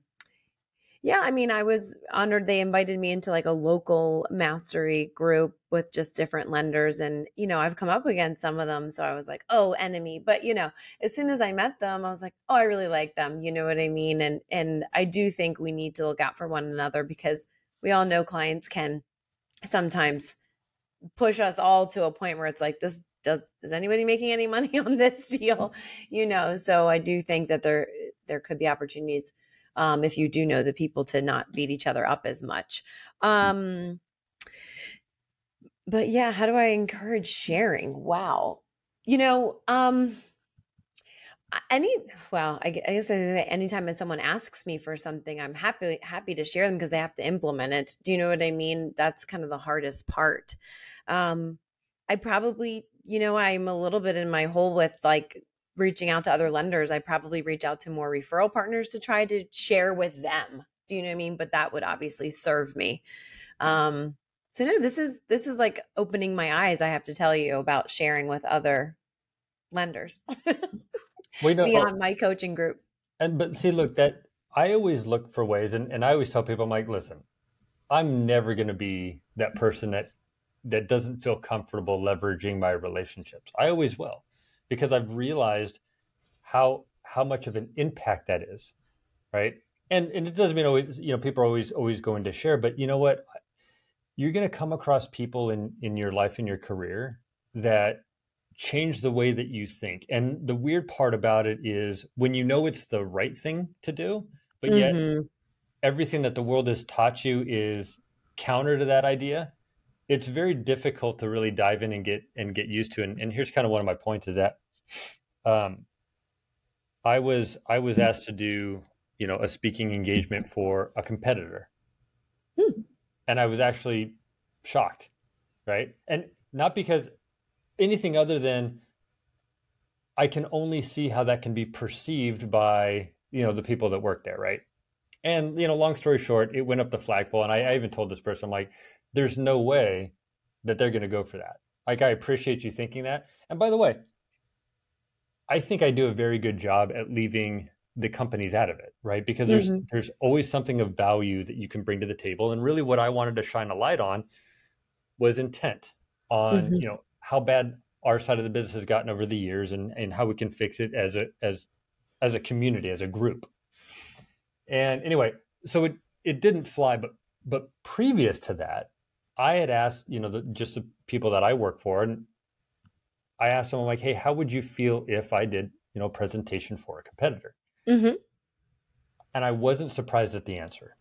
Yeah, I mean, I was honored they invited me into like a local mastery group with just different lenders and you know, I've come up against some of them so I was like, "Oh, enemy." But you know, as soon as I met them, I was like, "Oh, I really like them." You know what I mean? And and I do think we need to look out for one another because we all know clients can sometimes push us all to a point where it's like this does is anybody making any money on this deal you know so i do think that there there could be opportunities um, if you do know the people to not beat each other up as much. Um, but yeah how do i encourage sharing? Wow. You know um any well i guess anytime that someone asks me for something i'm happy happy to share them because they have to implement it. Do you know what i mean? That's kind of the hardest part. Um i probably you know i'm a little bit in my hole with like reaching out to other lenders i probably reach out to more referral partners to try to share with them do you know what i mean but that would obviously serve me um so no this is this is like opening my eyes i have to tell you about sharing with other lenders we know, beyond my coaching group. And but see, look, that I always look for ways, and, and I always tell people, I'm like, listen, I'm never going to be that person that that doesn't feel comfortable leveraging my relationships. I always will, because I've realized how how much of an impact that is, right? And and it doesn't mean always, you know, people are always always going to share, but you know what? You're going to come across people in in your life in your career that change the way that you think. And the weird part about it is when you know it's the right thing to do, but yet mm-hmm. everything that the world has taught you is counter to that idea, it's very difficult to really dive in and get and get used to. And, and here's kind of one of my points is that um, I was I was asked to do you know a speaking engagement for a competitor, hmm. and I was actually shocked, right? And not because anything other than I can only see how that can be perceived by you know the people that work there, right? And you know, long story short, it went up the flagpole, and I, I even told this person, I'm like, "There's no way that they're going to go for that." Like, I appreciate you thinking that. And by the way, I think I do a very good job at leaving the companies out of it, right? Because there's mm-hmm. there's always something of value that you can bring to the table. And really, what I wanted to shine a light on was intent on mm-hmm. you know how bad our side of the business has gotten over the years and, and how we can fix it as a as as a community as a group and anyway so it it didn't fly but but previous to that i had asked you know the, just the people that i work for and i asked them I'm like hey how would you feel if i did you know presentation for a competitor? Mm-hmm. and i wasn't surprised at the answer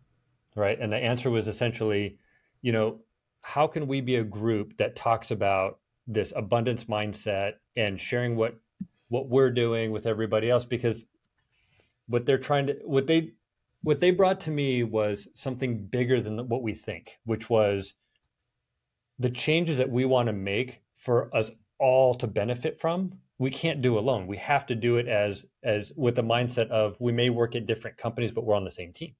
right? And the answer was essentially you know how can we be a group that talks about this abundance mindset and sharing what what we're doing with everybody else? Because what they're trying to what they what they brought to me was something bigger than what we think which was the changes that we want to make for us all to benefit from we can't do alone we have to do it as as with the mindset of we may work at different companies but we're on the same team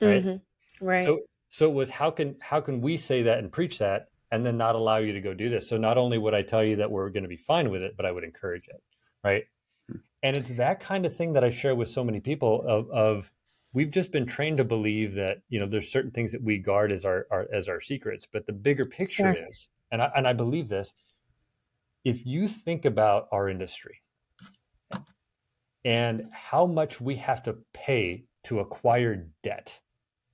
right mm-hmm. right so so it was how can how can we say that and preach that and then not allow you to go do this. So not only would I tell you that we're going to be fine with it, but I would encourage it, right? Hmm. And it's that kind of thing that I share with so many people of, of we've just been trained to believe that you know there's certain things that we guard as our, our as our secrets, but the bigger picture sure. is, and I, and I believe this, if you think about our industry and how much we have to pay to acquire debt,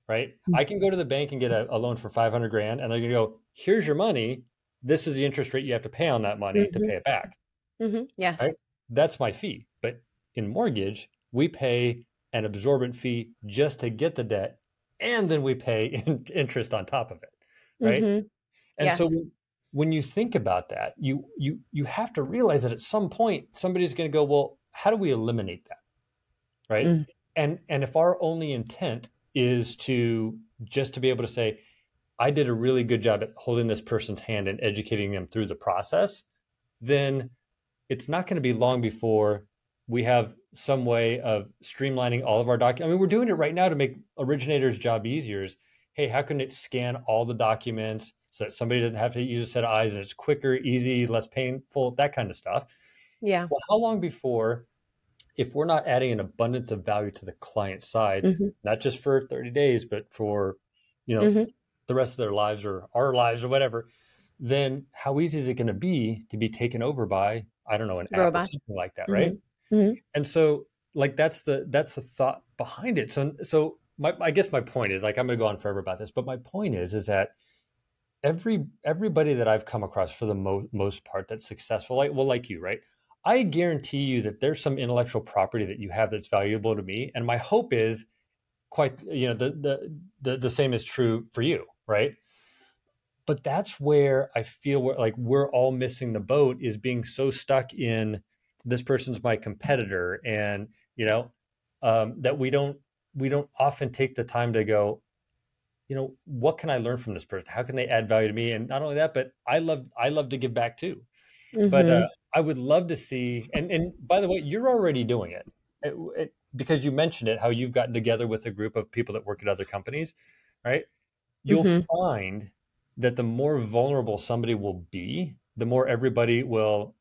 right? Mm-hmm. I can go to the bank and get a, a loan for 500 grand and they're going to go, here's your money. This is the interest rate you have to pay on that money mm-hmm. to pay it back. Mm-hmm. Yes. Right? That's my fee. But in mortgage, we pay an absorbent fee just to get the debt, and then we pay in- interest on top of it. Right. Mm-hmm. And yes. so when you think about that, you you you have to realize that at some point somebody's going to go, well, how do we eliminate that? Right. Mm. And and if our only intent is to just to be able to say, I did a really good job at holding this person's hand and educating them through the process, then it's not going to be long before we have some way of streamlining all of our documents. I mean, we're doing it right now to make originators' job easier. Is, hey, how can it scan all the documents so that somebody doesn't have to use a set of eyes and it's quicker, easy, less painful, that kind of stuff. Yeah. Well, how long before if we're not adding an abundance of value to the client side, mm-hmm. not just for 30 days, but for, you know, mm-hmm. the rest of their lives or our lives or whatever, then how easy is it going to be to be taken over by, I don't know, an Robot. app or something like that, mm-hmm. right? Mm-hmm. And so like that's the that's the thought behind it. So so my I guess my point is like I'm to go on forever about this, but my point is is that every everybody that I've come across for the mo- most part that's successful, like well, like you, right? I guarantee you that there's some intellectual property that you have that's valuable to me, and my hope is quite you know the the the, the same is true for you, right? But that's where I feel where like we're all missing the boat is being so stuck in this person's my competitor, and you know um, that we don't we don't often take the time to go you know what can i learn from this person? How can they add value to me? And not only that but i love i love to give back too. Mm-hmm. but uh, i would love to see and and by the way you're already doing it, it, it because you mentioned it how you've gotten together with a group of people that work at other companies right? You'll mm-hmm. find that the more vulnerable somebody will be the more everybody will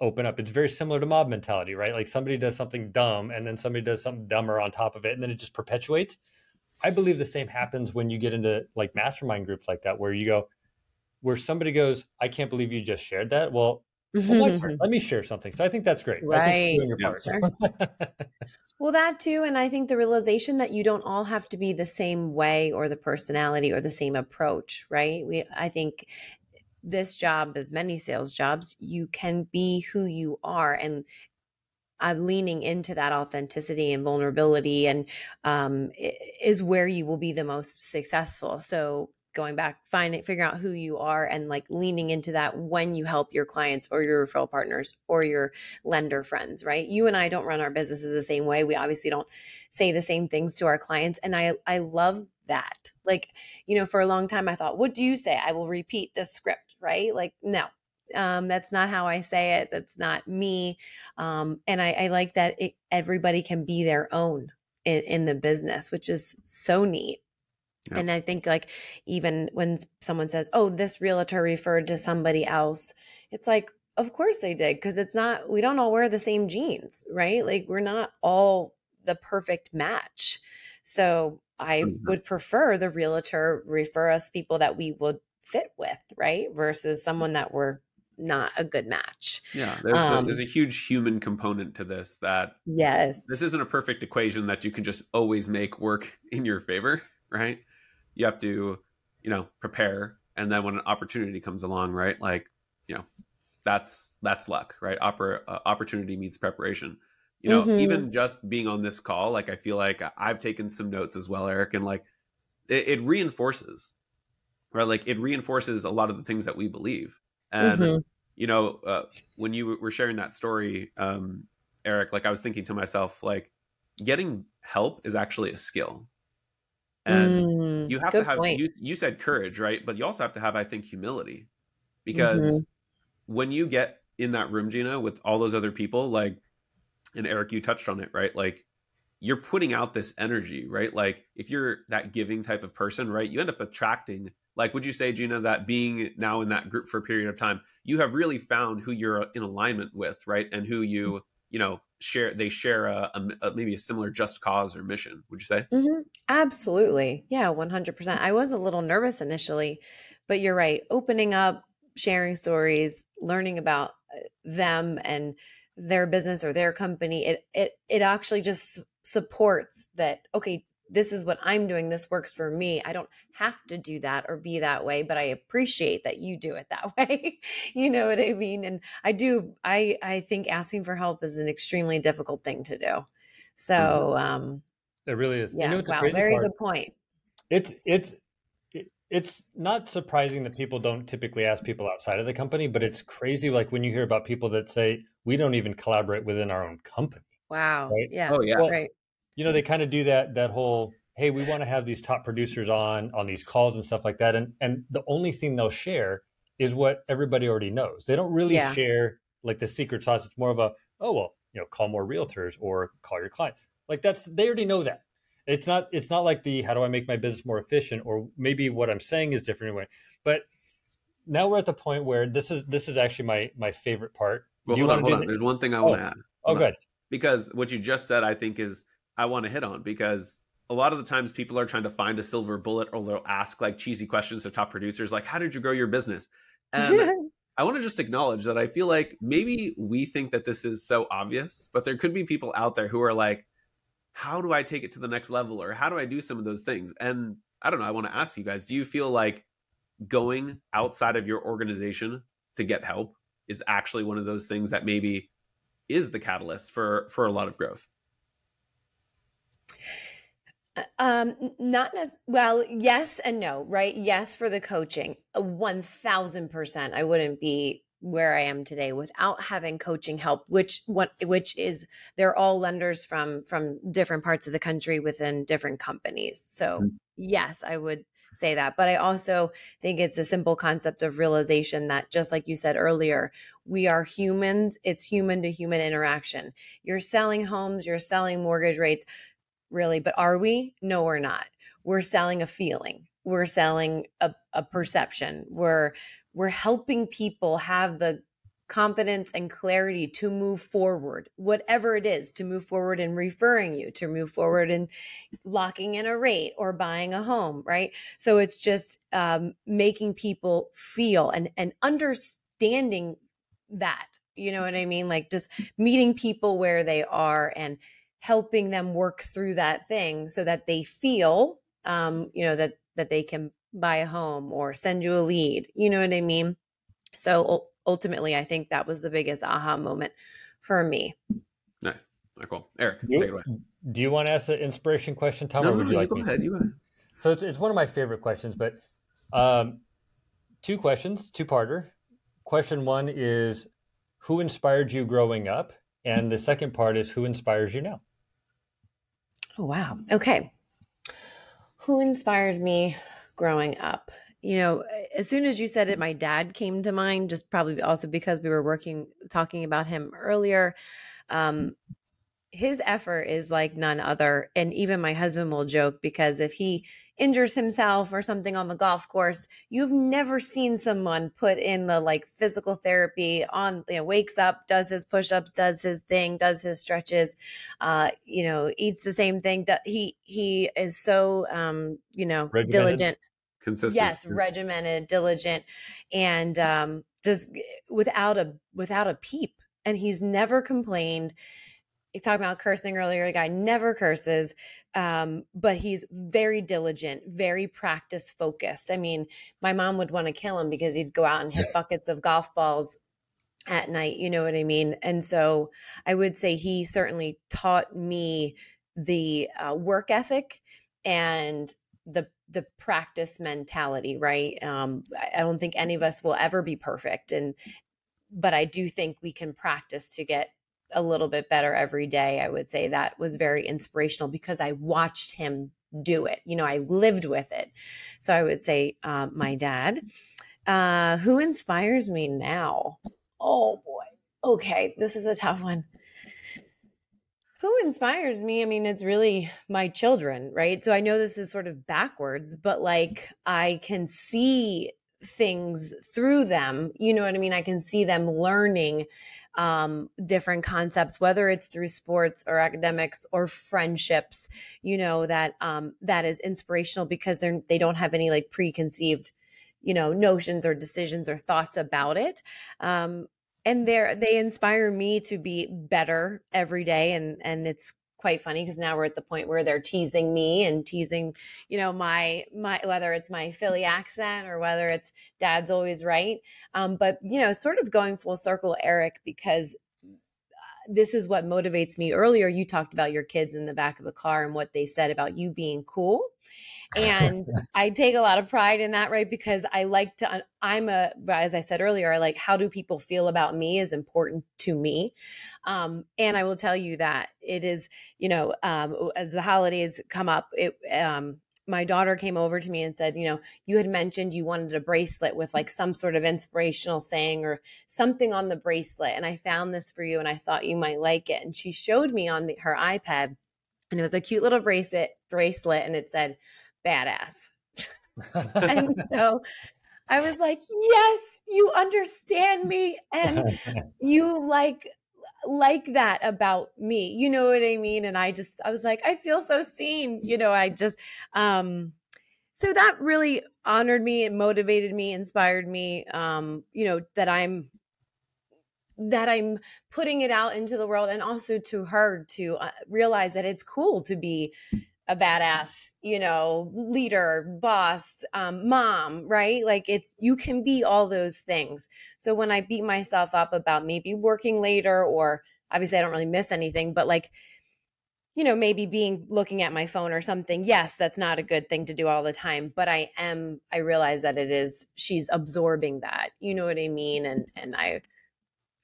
open up it's very similar to mob mentality right like somebody does something dumb and then somebody does something dumber on top of it and then it just perpetuates I believe the same happens when you get into like mastermind groups like that, where you go, where somebody goes, I can't believe you just shared that. Well, mm-hmm, oh, well mm-hmm. let me share something. So I think that's great. Right. Yeah, sure. well, that too. And I think the realization that you don't all have to be the same way or the personality or the same approach, right? We, I think this job, as many sales jobs, you can be who you are and I'm leaning into that authenticity and vulnerability and um, is where you will be the most successful. So going back, finding, figuring out who you are and like leaning into that when you help your clients or your referral partners or your lender friends, right? You and I don't run our businesses the same way. We obviously don't say the same things to our clients. And I, I love that. Like, you know, for a long time I thought, what do you say? I will repeat this script, right? Like, no, um, that's not how I say it. That's not me. Um, and I, I, like that it, everybody can be their own in, in, the business, which is so neat. Yep. And I think like even when someone says, "Oh, this realtor referred to somebody else," it's like, of course they did, because it's not. We don't all wear the same jeans, right? Like we're not all the perfect match. So I mm-hmm. would prefer the realtor refer us people that we would fit with, right? Versus someone that we're not a good match. Yeah, there's, um, a, there's a huge human component to this that yes, this isn't a perfect equation that you can just always make work in your favor, right? You have to, you know, prepare, and then when an opportunity comes along, right? Like, you know, that's that's luck, right? Oppor- uh, opportunity meets preparation. You know, mm-hmm. even just being on this call, like I feel like I've taken some notes as well, Eric, and like it, it reinforces, right? Like it reinforces a lot of the things that we believe and mm-hmm. you know, uh, when you were sharing that story, um, Eric, like I was thinking to myself, like getting help is actually a skill, and mm, you have to have. You, you said courage, right? But you also have to have, I think, humility, because mm-hmm. when you get in that room, Gina, with all those other people, like, and Eric, you touched on it, right? Like you're putting out this energy, right? Like if you're that giving type of person, right, you end up attracting like would you say gina that being now in that group for a period of time you have really found who you're in alignment with right? And who you you know share they share a, a, a maybe a similar just cause or mission would you say? Mm-hmm. absolutely. Yeah 100% i was a little nervous initially but you're right. Opening up sharing stories learning about uh, them and their business or their company it it it actually just supports that okay this is what I'm doing. This works for me. I don't have to do that or be that way, but I appreciate that you do it that way. you know what I mean? And I do, I, I think asking for help is an extremely difficult thing to do. So, mm-hmm. um, it really is. Yeah. You know, wow. Very part? good point. It's, it's, it's not surprising that people don't typically ask people outside of the company, but it's crazy. Like when you hear about people that say, we don't even collaborate within our own company. Wow. Right? Yeah. Oh yeah. Well, right you know they kind of do that that whole hey we want to have these top producers on on these calls and stuff like that and and the only thing they'll share is what everybody already knows they don't really yeah. share like the secret sauce it's more of a oh well you know call more realtors or call your clients like that's they already know that it's not it's not like the how do i make my business more efficient or maybe what i'm saying is different anyway but now we're at the point where this is this is actually my my favorite part well, hold on, hold on. There's one thing I want to oh. add. Oh, hold oh, good. because what you just said, I think, is I want to hit on because a lot of the times people are trying to find a silver bullet or they'll ask like cheesy questions to top producers, like, how did you grow your business? And I want to just acknowledge that I feel like maybe we think that this is so obvious, but there could be people out there who are like, how do I take it to the next level or how do I do some of those things? And I don't know, I want to ask you guys, do you feel like going outside of your organization to get help is actually one of those things that maybe is the catalyst for for a lot of growth? Um, not as well. Yes and no, right? Yes for the coaching, one thousand percent. I wouldn't be where I am today without having coaching help. Which what which is they're all lenders from from different parts of the country within different companies. So mm-hmm. yes, I would say that. But I also think it's a simple concept of realization that, just like you said earlier, we are humans. It's human to human interaction. You're selling homes, you're selling mortgage rates, really, but are we? No, we're not. We're selling a feeling. We're selling a, a perception. We're we're helping people have the confidence and clarity to move forward, whatever it is, to move forward in referring you, to move forward in locking in a rate or buying a home, right? So it's just um, making people feel and and understanding that. You know what I mean? Like just meeting people where they are and helping them work through that thing so that they feel, um, you know, that that they can buy a home or send you a lead. You know what I mean? So ultimately, I think that was the biggest aha moment for me. Nice. Right, cool. Eric, you, take it away. Do you want to ask the inspiration question, Tom, no, or would no, you like go me ahead, to? You. So it's, it's one of my favorite questions, but um, two questions, two parter. Question one is Who inspired you growing up? And the second part is Who inspires you now? Oh, wow. Okay. Who inspired me growing up? you know, as soon as you said it, my dad came to mind, just probably also because we were working, talking about him earlier. Um, his effort is like none other. And even my husband will joke because if he injures himself or something on the golf course, you've never seen someone put in the like physical therapy on, you know, wakes up, does his push ups, does his thing, does his stretches, uh, you know, eats the same thing. He, he is so, um, you know, Regimented. diligent consistent yes regimented diligent and um just without a without a peep and he's never complained he talked about cursing earlier the guy never curses um, but he's very diligent very practice focused i mean my mom would want to kill him because he'd go out and hit buckets of golf balls at night you know what i mean? And so i would say he certainly taught me the uh, work ethic and the the practice mentality, right? Um, I don't think any of us will ever be perfect, and but I do think we can practice to get a little bit better every day. I would say that was very inspirational because I watched him do it. You know, I lived with it. So I would say uh, my dad. Uh, who inspires me now? Oh boy. Okay, this is a tough one who inspires me? I mean, it's really my children, right? So I know this is sort of backwards, but like I can see things through them. You know what I mean? I can see them learning um, different concepts, whether it's through sports or academics or friendships. You know that um, that is inspirational because they're they don't have any like preconceived you know notions or decisions or thoughts about it um, and they're they inspire me to be better every day and and it's quite funny because now we're at the point where they're teasing me and teasing you know my my whether it's my philly accent or whether it's dad's always right. Um, but you know sort of going full circle eric because this is what motivates me earlier you talked about your kids in the back of the car and what they said about you being cool and I take a lot of pride in that, right? Because I like to, I'm a, as I said earlier, I like how do people feel about me is important to me. Um, and I will tell you that it is, you know, um, as the holidays come up, it, um, my daughter came over to me and said, you know, you had mentioned you wanted a bracelet with like some sort of inspirational saying or something on the bracelet. And I found this for you and I thought you might like it. And she showed me on the, her iPad and it was a cute little bracelet bracelet and it said badass. and so I was like, yes, you understand me and you like like that about me. You know what I mean? And I just I was like, I feel so seen. You know, I just um so that really honored me, it motivated me, inspired me um, you know, that I'm that I'm putting it out into the world and also to her to uh, realize that it's cool to be a badass, you know, leader, boss, um, mom, right? Like it's, you can be all those things. So when I beat myself up about maybe working later, or obviously I don't really miss anything, but like, you know, maybe being looking at my phone or something. Yes, that's not a good thing to do all the time, but I am, I realize that it is, she's absorbing that. You know what I mean? And, and I,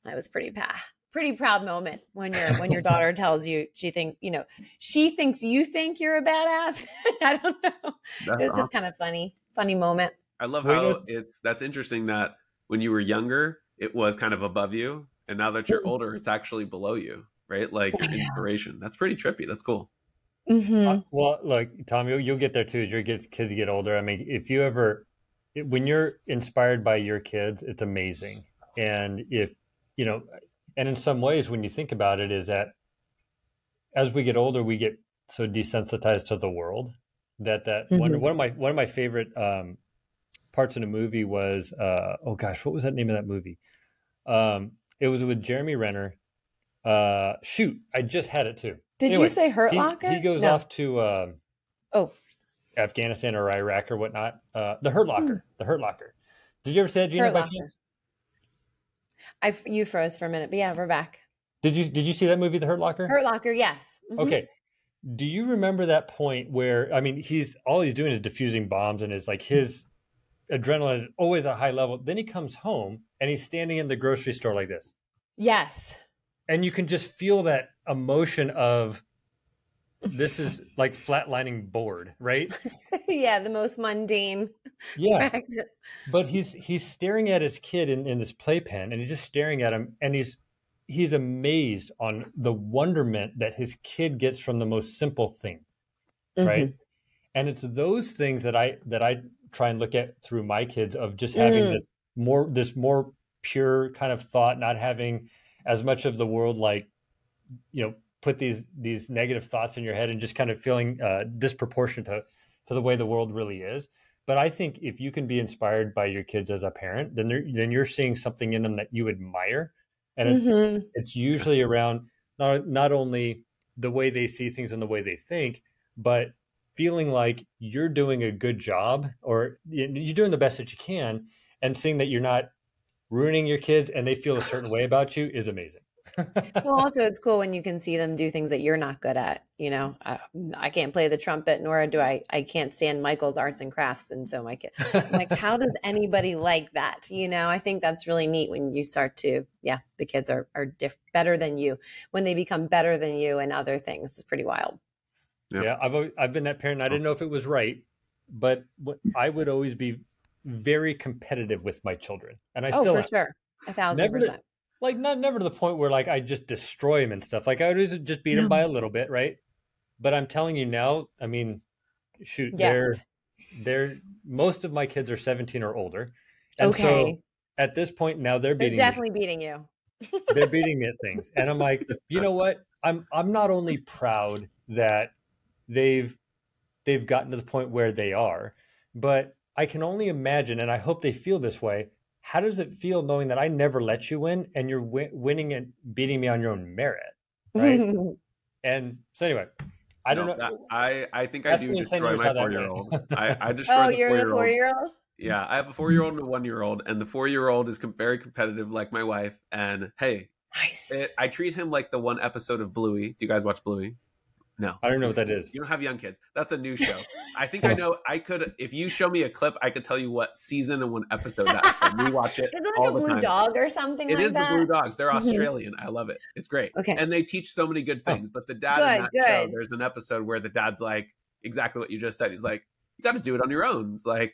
I was pretty pa- pretty proud moment when your when your daughter tells you she think you know she thinks you think you're a badass. I don't know. That's it's just kind of funny, funny moment. I love how it's that's interesting that when you were younger, it was kind of above you, and now that you're older, it's actually below you, right? Like your inspiration. That's pretty trippy. That's cool. Mm-hmm. Uh, well, look, Tom, you'll, you'll get there too as your kids, kids get older. I mean, if you ever, when you're inspired by your kids, it's amazing. And if you know, and in some ways, when you think about it, is that as we get older, we get so desensitized to the world that that mm-hmm. one, one of my one of my favorite um, parts in a movie was uh, oh gosh, what was that name of that movie? Um, it was with Jeremy Renner. Uh, shoot, I just had it too. Did anyway, you say Hurt he, Locker? He goes no. off to uh, oh Afghanistan or Iraq or whatnot. Uh, the Hurt Locker. Mm. The Hurt Locker. Did you ever say that, Gina, by chance? I you froze for a minute, but yeah, we're back. Did you did you see that movie, The Hurt Locker? Hurt Locker, yes. Mm-hmm. Okay. Do you remember that point where I mean he's all he's doing is diffusing bombs and it's like his adrenaline is always at a high level. Then he comes home and he's standing in the grocery store like this. Yes. And you can just feel that emotion of this is like flatlining bored, right? yeah, the most mundane. Yeah. Practice. But he's he's staring at his kid in, in this playpen and he's just staring at him and he's he's amazed on the wonderment that his kid gets from the most simple thing. Mm-hmm. Right. And it's those things that I that I try and look at through my kids of just having mm. this more this more pure kind of thought, not having as much of the world like you know put these these negative thoughts in your head and just kind of feeling uh, disproportionate to, to the way the world really is. But I think if you can be inspired by your kids as a parent, then then you're seeing something in them that you admire, and it's, mm-hmm. it's usually around not not only the way they see things and the way they think, but feeling like you're doing a good job or you're doing the best that you can, and seeing that you're not ruining your kids and they feel a certain way about you is amazing well, also it's cool when you can see them do things that you're not good at. You know, uh, I, I, can't play the trumpet, nor do I. I can't stand Michael's arts and crafts, and so my kid. like, how does anybody like that? You know, I think that's really neat when you start to, yeah, the kids are are diff- better than you when they become better than you and other things. It's pretty wild. Yeah, yeah I've I've been that parent. I didn't know if it was right, but I would always be very competitive with my children, and I oh, still for am. sure, a thousand Never, percent like not never to the point where like I just destroy him and stuff. Like I would just beat him by a little bit, right? But I'm telling you now, I mean, shoot, yes. they're they're most of my kids are 17 or older. And okay. so at this point now they're beating they're definitely me. beating you. they're beating me at things. And I'm like, you know what? I'm I'm not only proud that they've they've gotten to the point where they are, but I can only imagine and I hope they feel this way how does it feel knowing that I never let you win and you're w- winning and beating me on your own merit, right? and so anyway, I don't no, know. That, I I think I do destroy my four year old. I, I destroy. oh, you're the four year old. Yeah, I have a four year old and a one year old, and the four year old is com- very competitive, like my wife. And hey, nice. It, I treat him like the one episode of Bluey. Do you guys watch Bluey? No, I don't know what that is. You don't have young kids. That's a new show. I think I know. I could, if you show me a clip, I could tell you what season and what episode that. we watch it. Is it like a blue time. dog or something? It like is that? the blue dogs. They're mm-hmm. Australian. I love it. It's great. Okay, and they teach so many good oh. things. But the dad good, in that good. show, there's an episode where the dad's like exactly what you just said. He's like, you got to do it on your own. It's like,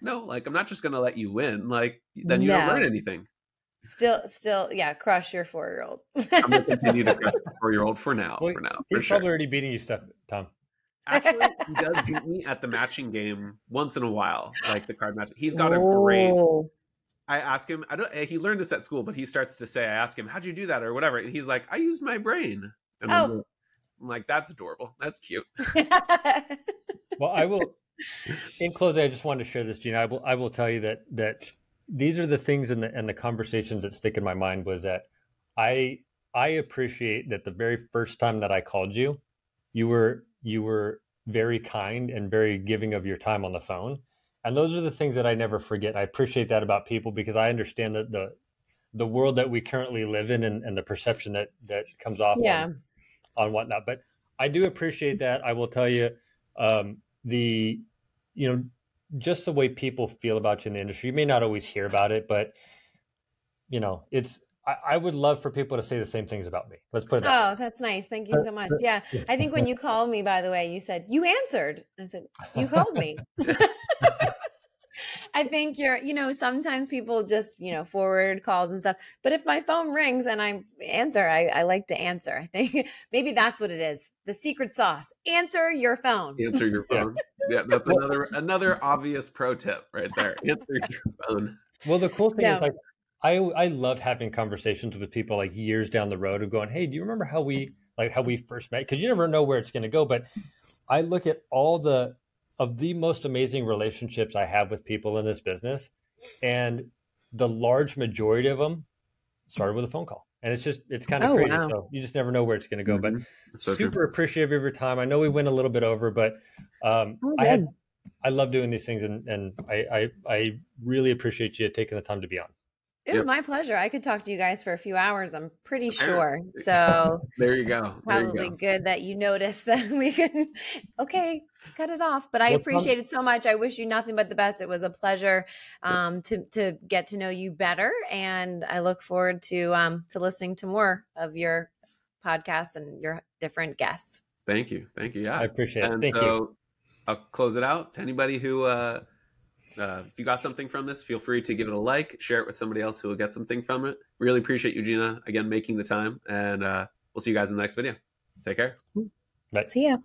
no, like I'm not just gonna let you win. Like then you no. don't learn anything. Still, still, yeah, crush your four year old. I'm gonna continue to crush the four year old for now. Well, for now, he's sure. probably already beating you, stuff, Tom. Actually, he does beat me at the matching game once in a while, like the card match. He's got a great. I ask him, I don't, he learned this at school, but he starts to say, I ask him, how'd you do that or whatever. And he's like, I used my brain. And oh. I'm like, that's adorable. That's cute. well, I will, in closing, I just wanted to share this, Gina. I will, I will tell you that, that these are the things and the, and the conversations that stick in my mind was that I, I appreciate that the very first time that I called you, you were, you were very kind and very giving of your time on the phone and those are the things that I never forget. I appreciate that about people because I understand that the the world that we currently live in and, and the perception that that comes off yeah. on, on whatnot. But I do appreciate that. I will tell you, um, the you know, just the way people feel about you in the industry. You may not always hear about it, but you know, it's I, would love for people to say the same things about me. Let's put it that Oh, way. that's nice. Thank you so much. Yeah. I think when you called me, by the way, you said, you answered. I said, you called me. I think you're, you know, sometimes people just, you know, forward calls and stuff. But if my phone rings and I answer, I, I like to answer. I think maybe that's what it is. The secret sauce. Answer your phone. Answer your phone. yeah, that's another another obvious pro tip right there. Answer your phone. Well, the cool thing yeah. is like I I love having conversations with people like years down the road of going, hey, do you remember how we like how we first met? Because you never know where it's going to go. But I look at all the of the most amazing relationships I have with people in this business, and the large majority of them started with a phone call. And it's just it's kind of oh, crazy. Wow. So you just never know where it's going to go. Mm-hmm. But so super true. appreciative of your time. I know we went a little bit over, but um, oh, I had I love doing these things, and and I, I I really appreciate you taking the time to be on. It was yep. my pleasure. I could talk to you guys for a few hours. I'm pretty sure. So there you go. There probably you go. good that you noticed that we can. Okay, to cut it off. But I appreciate it so much. I wish you nothing but the best. It was a pleasure um, to to get to know you better, and I look forward to um, to listening to more of your podcasts and your different guests. Thank you. Thank you. Yeah, I appreciate it. And Thank so you. I'll close it out to anybody who. Uh, uh, if you got something from this, feel free to give it a like, share it with somebody else who will get something from it. Really appreciate you, Gina, again, making the time. And uh, we'll see you guys in the next video. Take care. Bye. See ya.